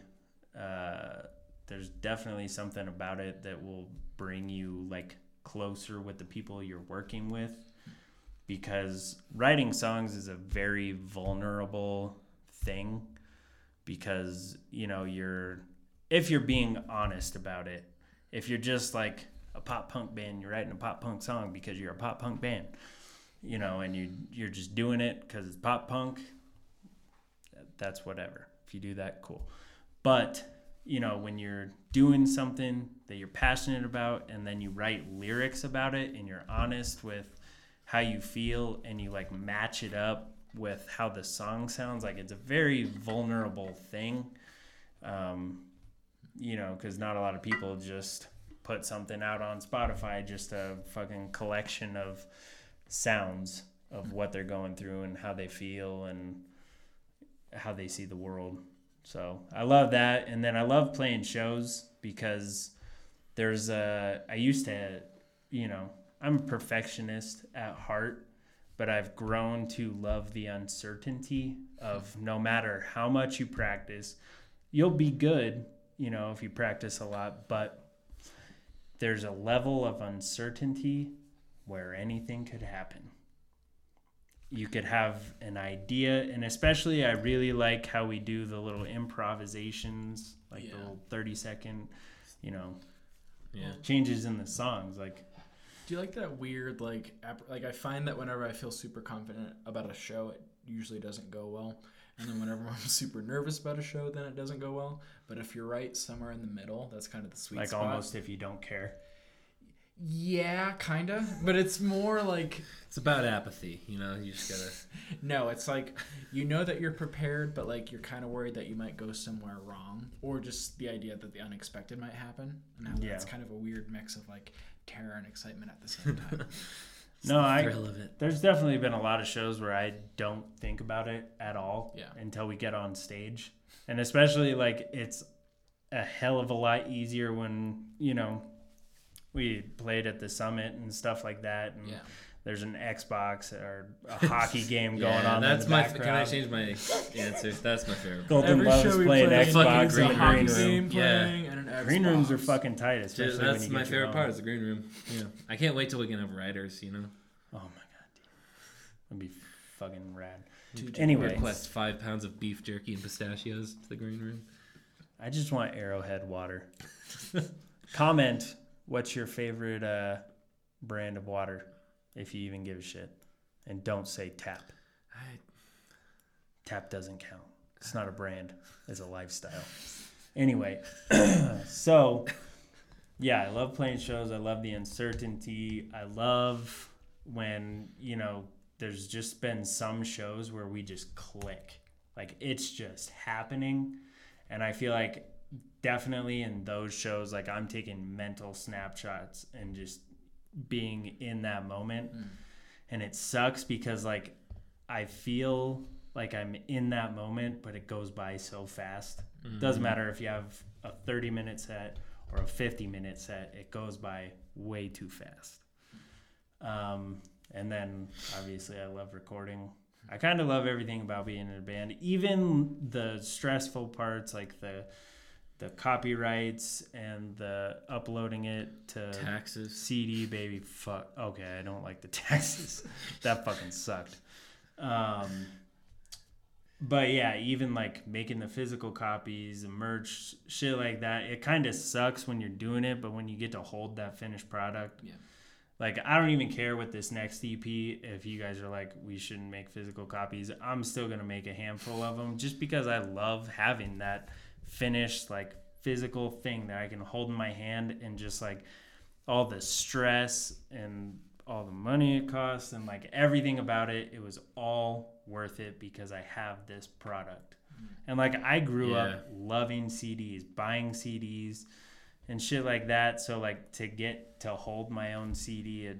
Uh, there's definitely something about it that will bring you like closer with the people you're working with because writing songs is a very vulnerable thing because you know you're if you're being honest about it if you're just like a pop punk band you're writing a pop punk song because you're a pop punk band you know and you you're just doing it because it's pop punk that's whatever. If you do that cool. But you know when you're doing something that you're passionate about and then you write lyrics about it and you're honest with how you feel and you like match it up with how the song sounds like it's a very vulnerable thing. Um, you know because not a lot of people just put something out on spotify just a fucking collection of sounds of what they're going through and how they feel and how they see the world so i love that and then i love playing shows because there's a i used to you know i'm a perfectionist at heart but I've grown to love the uncertainty of no matter how much you practice, you'll be good, you know, if you practice a lot, but there's a level of uncertainty where anything could happen. You could have an idea, and especially I really like how we do the little improvisations, like Yeah. the little 30 second, you know, Yeah. changes in the songs. Like, Do you like that weird like like I find that whenever I feel super confident about a show, it usually doesn't go well. And then whenever I'm super nervous about a show, then it doesn't go well. But if you're right somewhere in the middle, that's kind of the sweet like spot. almost if you don't care. Yeah, kind of. But it's more like It's about apathy. You know, you just gotta. no, it's like you know that you're prepared, but like you're kind of worried that you might go somewhere wrong, or just the idea that the unexpected might happen, and how Yeah. that's kind of a weird mix of like terror and excitement at the same time. No, the I- thrill of it. There's definitely been a lot of shows where I don't think about it at all Yeah. until we get on stage. And especially like it's a hell of a lot easier when, you know, we played at the summit and stuff like that and yeah. there's an Xbox or a hockey game going on That's in the my. background. Can I change my answer? That's my favorite. Golden Every loves show we playing play, Xbox fucking in the hockey green room. game Yeah. and an Green rooms are fucking tight, especially Dude, when that's you my get your favorite own. part. Is the green room. Yeah, I can't wait till we can have writers. You know, Oh my god, dude. That'd be fucking rad. Two Anyway, request five pounds of beef jerky and pistachios to the green room. I just want Arrowhead water. Comment what's your favorite uh, brand of water, if you even give a shit, and don't say tap. I, Tap doesn't count. It's not a brand. It's a lifestyle. Anyway, so yeah, I love playing shows. I love the uncertainty. I love when you know there's just been some shows where we just click, like it's just happening, and I feel like definitely in those shows, like I'm taking mental snapshots and just being in that moment, Mm. and it sucks because like I feel like I'm in that moment, but it goes by so fast. Mm-hmm. Doesn't matter if you have a 30 minute set or a 50 minute set, it goes by way too fast. Um, and then obviously, I love recording. I kind of love everything about being in a band, even the stressful parts like the the copyrights and the uploading it to taxes. CD, baby. Fuck. Okay, I don't like the taxes. that fucking sucked. Um, but yeah, even like making the physical copies and merch, shit like that, it kind of sucks when you're doing it, but when you get to hold that finished product, Yeah. like I don't even care with this next EP if you guys are like we shouldn't make physical copies. I'm still gonna make a handful of them just because I love having that finished like physical thing that I can hold in my hand and just like all the stress and all the money it costs and like everything about it, it was all worth it because I have this product. And like I grew Yeah. up loving CDs, buying CDs and shit like that. So like to get to hold my own CD it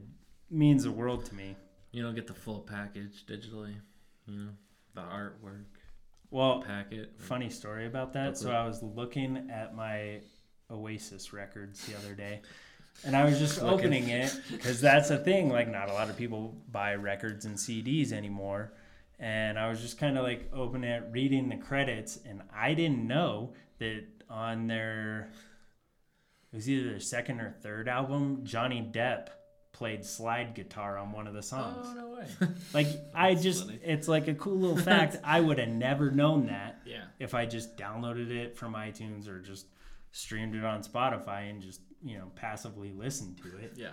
means the world to me. You don't get the full package digitally. You know, the artwork Well, packet. funny story about that. So I was looking at my Oasis records the other day. And I was just opening it because that's a thing. Like, not a lot of people buy records and CDs anymore. And I was just kind of like opening it, reading the credits. And I didn't know that on their, it was either their second or third album, Johnny Depp played slide guitar on one of the songs. Oh no way. Like, I just, funny. it's like a cool little fact. I would have never known that yeah. if I just downloaded it from iTunes or just streamed it on Spotify and just you know passively listened to it. Yeah.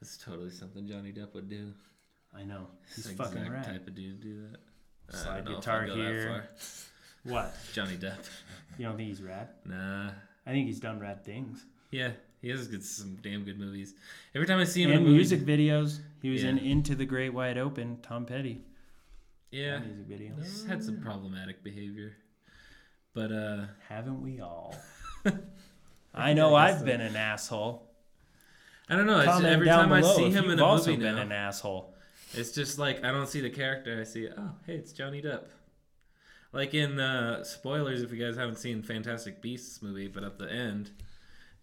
That's totally something Johnny Depp would do. I know he's the fucking rad. type of dude to do that. Slide don't know if guitar I'd go that here. What? Johnny Depp. You don't think he's rad? Nah. I think he's done rad things. Yeah, he has good, some damn good movies. Every time I see him in And a movie, music videos. He was in Into the Great Wide Open. Tom Petty. yeah, That music video. he's had some problematic behavior. But uh, Haven't we all? I know I I've so. been an asshole. I don't know. It's every time I see him in a also movie been now, an asshole. it's just like I don't see the character. I see, oh, hey, it's Johnny Depp. Like in uh, spoilers, if you guys haven't seen Fantastic Beasts movie, but at the end,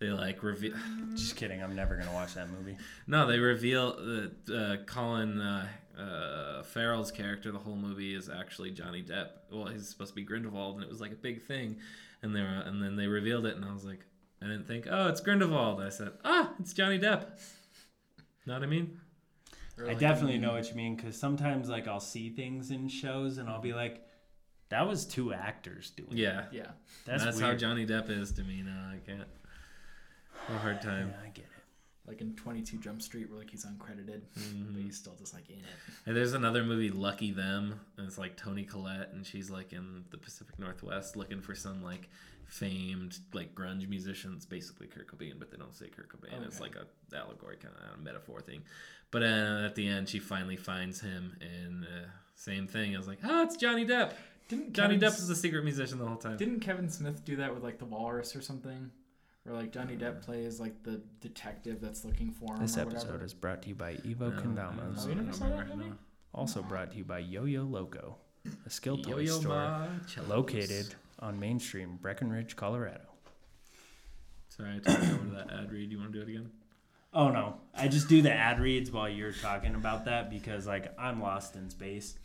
they like reveal. Just kidding. I'm never gonna watch that movie. No, they reveal that uh, Colin uh, uh, Farrell's character the whole movie is actually Johnny Depp. Well, he's supposed to be Grindelwald, and it was like a big thing. And they were, and then they revealed it, and I was like, I didn't think, oh, it's Grindelwald. I said, ah, it's Johnny Depp. Know what I mean? Or I like definitely in- know what you mean because sometimes like I'll see things in shows and I'll be like, that was two actors doing. it." Yeah, Yeah. that's, that's, how. Johnny Depp is to me. No, I can't. A hard time. Yeah, I get it. Like in 22 Jump Street, where like he's uncredited, but Mhm. he's still just like in it. And there's another movie, Lucky Them, and it's like Toni Collette, and she's like in the Pacific Northwest looking for some like famed like grunge musician. It's basically Kurt Cobain, but they don't say Kurt Cobain. It's like a allegory kind of metaphor thing. But uh, at the end, she finally finds him, and uh, same thing. I was like, oh, it's Johnny Depp. Didn't Johnny Kevin Depp is the secret musician the whole time. Didn't Kevin Smith do that with like the Walrus or something? Where like Johnny Depp um, plays like the detective that's looking for him. This or episode whatever. is brought to you by Evo No, I don't Kendamas. Oh, you know. never I saw don't that remember, movie? Also brought to you by Yo Yo Loco, a skill toy Yo-Yo store located on Main Street, Breckenridge, Colorado. Sorry, I took over to that ad read. You want to do it again? Oh no, I just do the ad reads while you're talking about that because like I'm lost in space,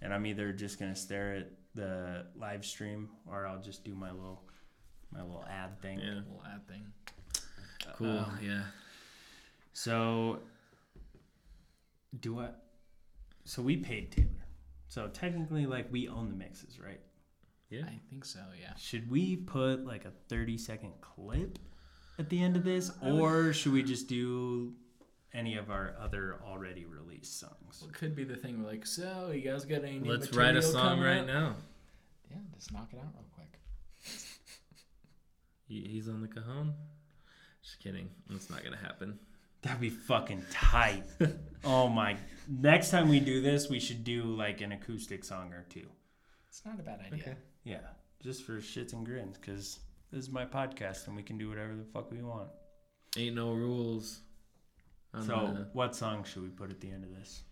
and I'm either just gonna stare at the live stream or I'll just do my little my little ad thing. Yeah. Little ad thing. Cool. Um, yeah. So, do I? So we paid Taylor. So technically, like we own the mixes, right? Yeah. I think so. Yeah. Should we put like a thirty second clip at the end of this, or should we just do any of our other already released songs? Well, it could be the thing where like, so you guys got any new Let's write a material song coming right up? now. Yeah, just knock it out real quick. He- He's on the cajon. Just kidding. It's not gonna happen. That'd be fucking tight. oh my! Next time we do this, we should do like an acoustic song or two. It's not a bad idea. Okay. Yeah, just for shits and grins, because this is my podcast and we can do whatever the fuck we want. Ain't no rules. on so, the- what song should we put at the end of this?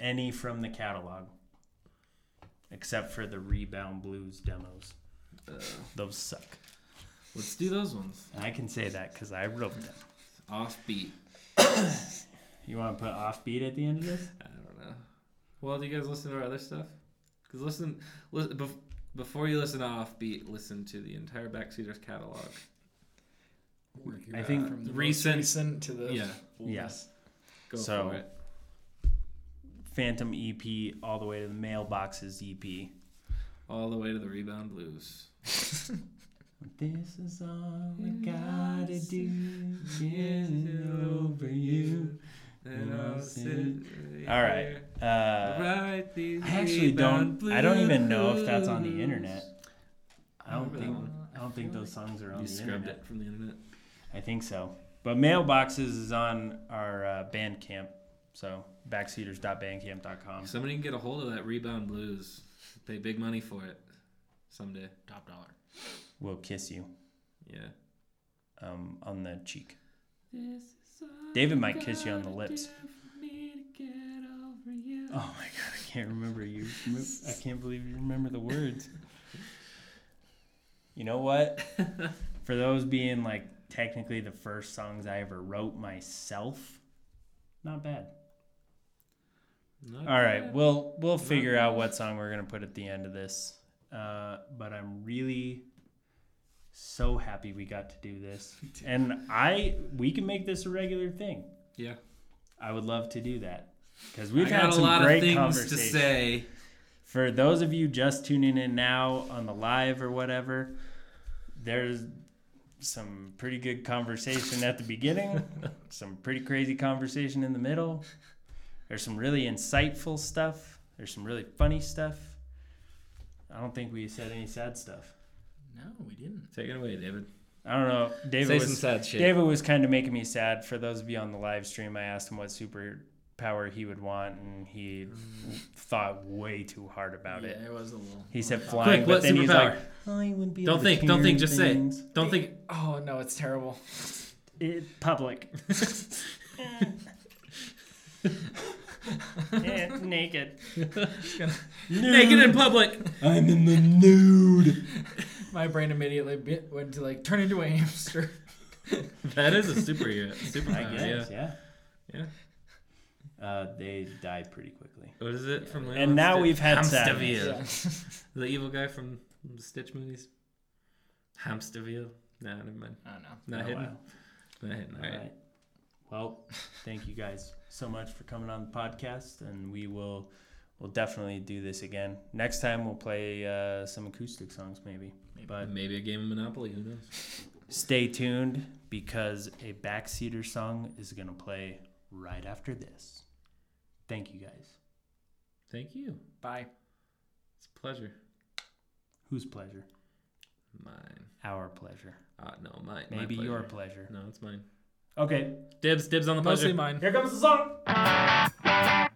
Any from the catalog, except for the Rebound Blues demos. Uh, Those suck. let's do those ones. And I can say that because I wrote them. Offbeat. You want to put offbeat at the end of this? I don't know. Well, do you guys listen to our other stuff? Because listen, listen bef- before you listen to Offbeat, listen to the entire Backseaters catalog. I think From the recent- most recent to the Yeah. yes. Go So- for it. Phantom EP all the way to the mailboxes E EP. All the way to the Rebound Blues. This is all I gotta do, get over you. And I'll sit All right. Uh, I actually don't. I don't even know if that's on the internet. I don't think. I don't think those songs are on You the scrubbed internet. it from the internet. I think so. But mailboxes is on our uh, Bandcamp. So backseaters.bandcamp.com. Somebody can get a hold of that Rebound Blues. Pay big money for it someday. Top dollar. We'll kiss you Yeah. um, on the cheek. David might kiss you on the lips. Oh my god, I can't remember you. I can't believe you remember the words. You know what? For those being like technically the first songs I ever wrote myself, not bad. Not All right, bad. we'll we'll Not figure out what song we're gonna put at the end of this. Uh, but I'm really so happy we got to do this, and I we can make this a regular thing. Yeah. I would love to do that because we've I had got a some lot great of things to conversations. say. For those of you just tuning in now on the live or whatever, there's some pretty good conversation at the beginning, some pretty crazy conversation in the middle. There's some really insightful stuff. There's some really funny stuff. I don't think we said any sad stuff. No, we didn't. Take it away, David. I don't know. David Say was some sad shit. David was kind of making me sad. For those of you on the live stream, I asked him what superpower he would want, and he mm. thought way too hard about yeah, it. it was a little. He said Quick, flying, what but then he's superpower? like, "I wouldn't be Don't think. Don't think. Just say. things." it. Don't think. Oh no, it's terrible. It, public. yeah, naked. Naked in public. I'm in the nude. My brain immediately bit, went to like turn into a hamster. That is a super superpower. I guess, Yeah. yeah. Yeah. Uh, they die pretty quickly. What is it from? Lilo And now Stitch? we've had Hämsterviel. Yeah. The evil guy from the Stitch movies. Hämsterviel. No, never mind. I don't know. Not hidden. wow. Not hidden. All All right. right. Well, thank you guys so much for coming on the podcast, and we will we'll definitely do this again. Next time we'll play uh, some acoustic songs, maybe. But Maybe a game of Monopoly. Who knows? stay tuned because a backseater song is gonna play right after this. Thank you guys. Thank you. Bye. It's a pleasure. Whose pleasure? Mine. Our pleasure. Uh, no, mine. my Maybe pleasure. your pleasure. No, it's mine. Okay, Dibs. Dibs on the Mostly pleasure. mine. here comes the song.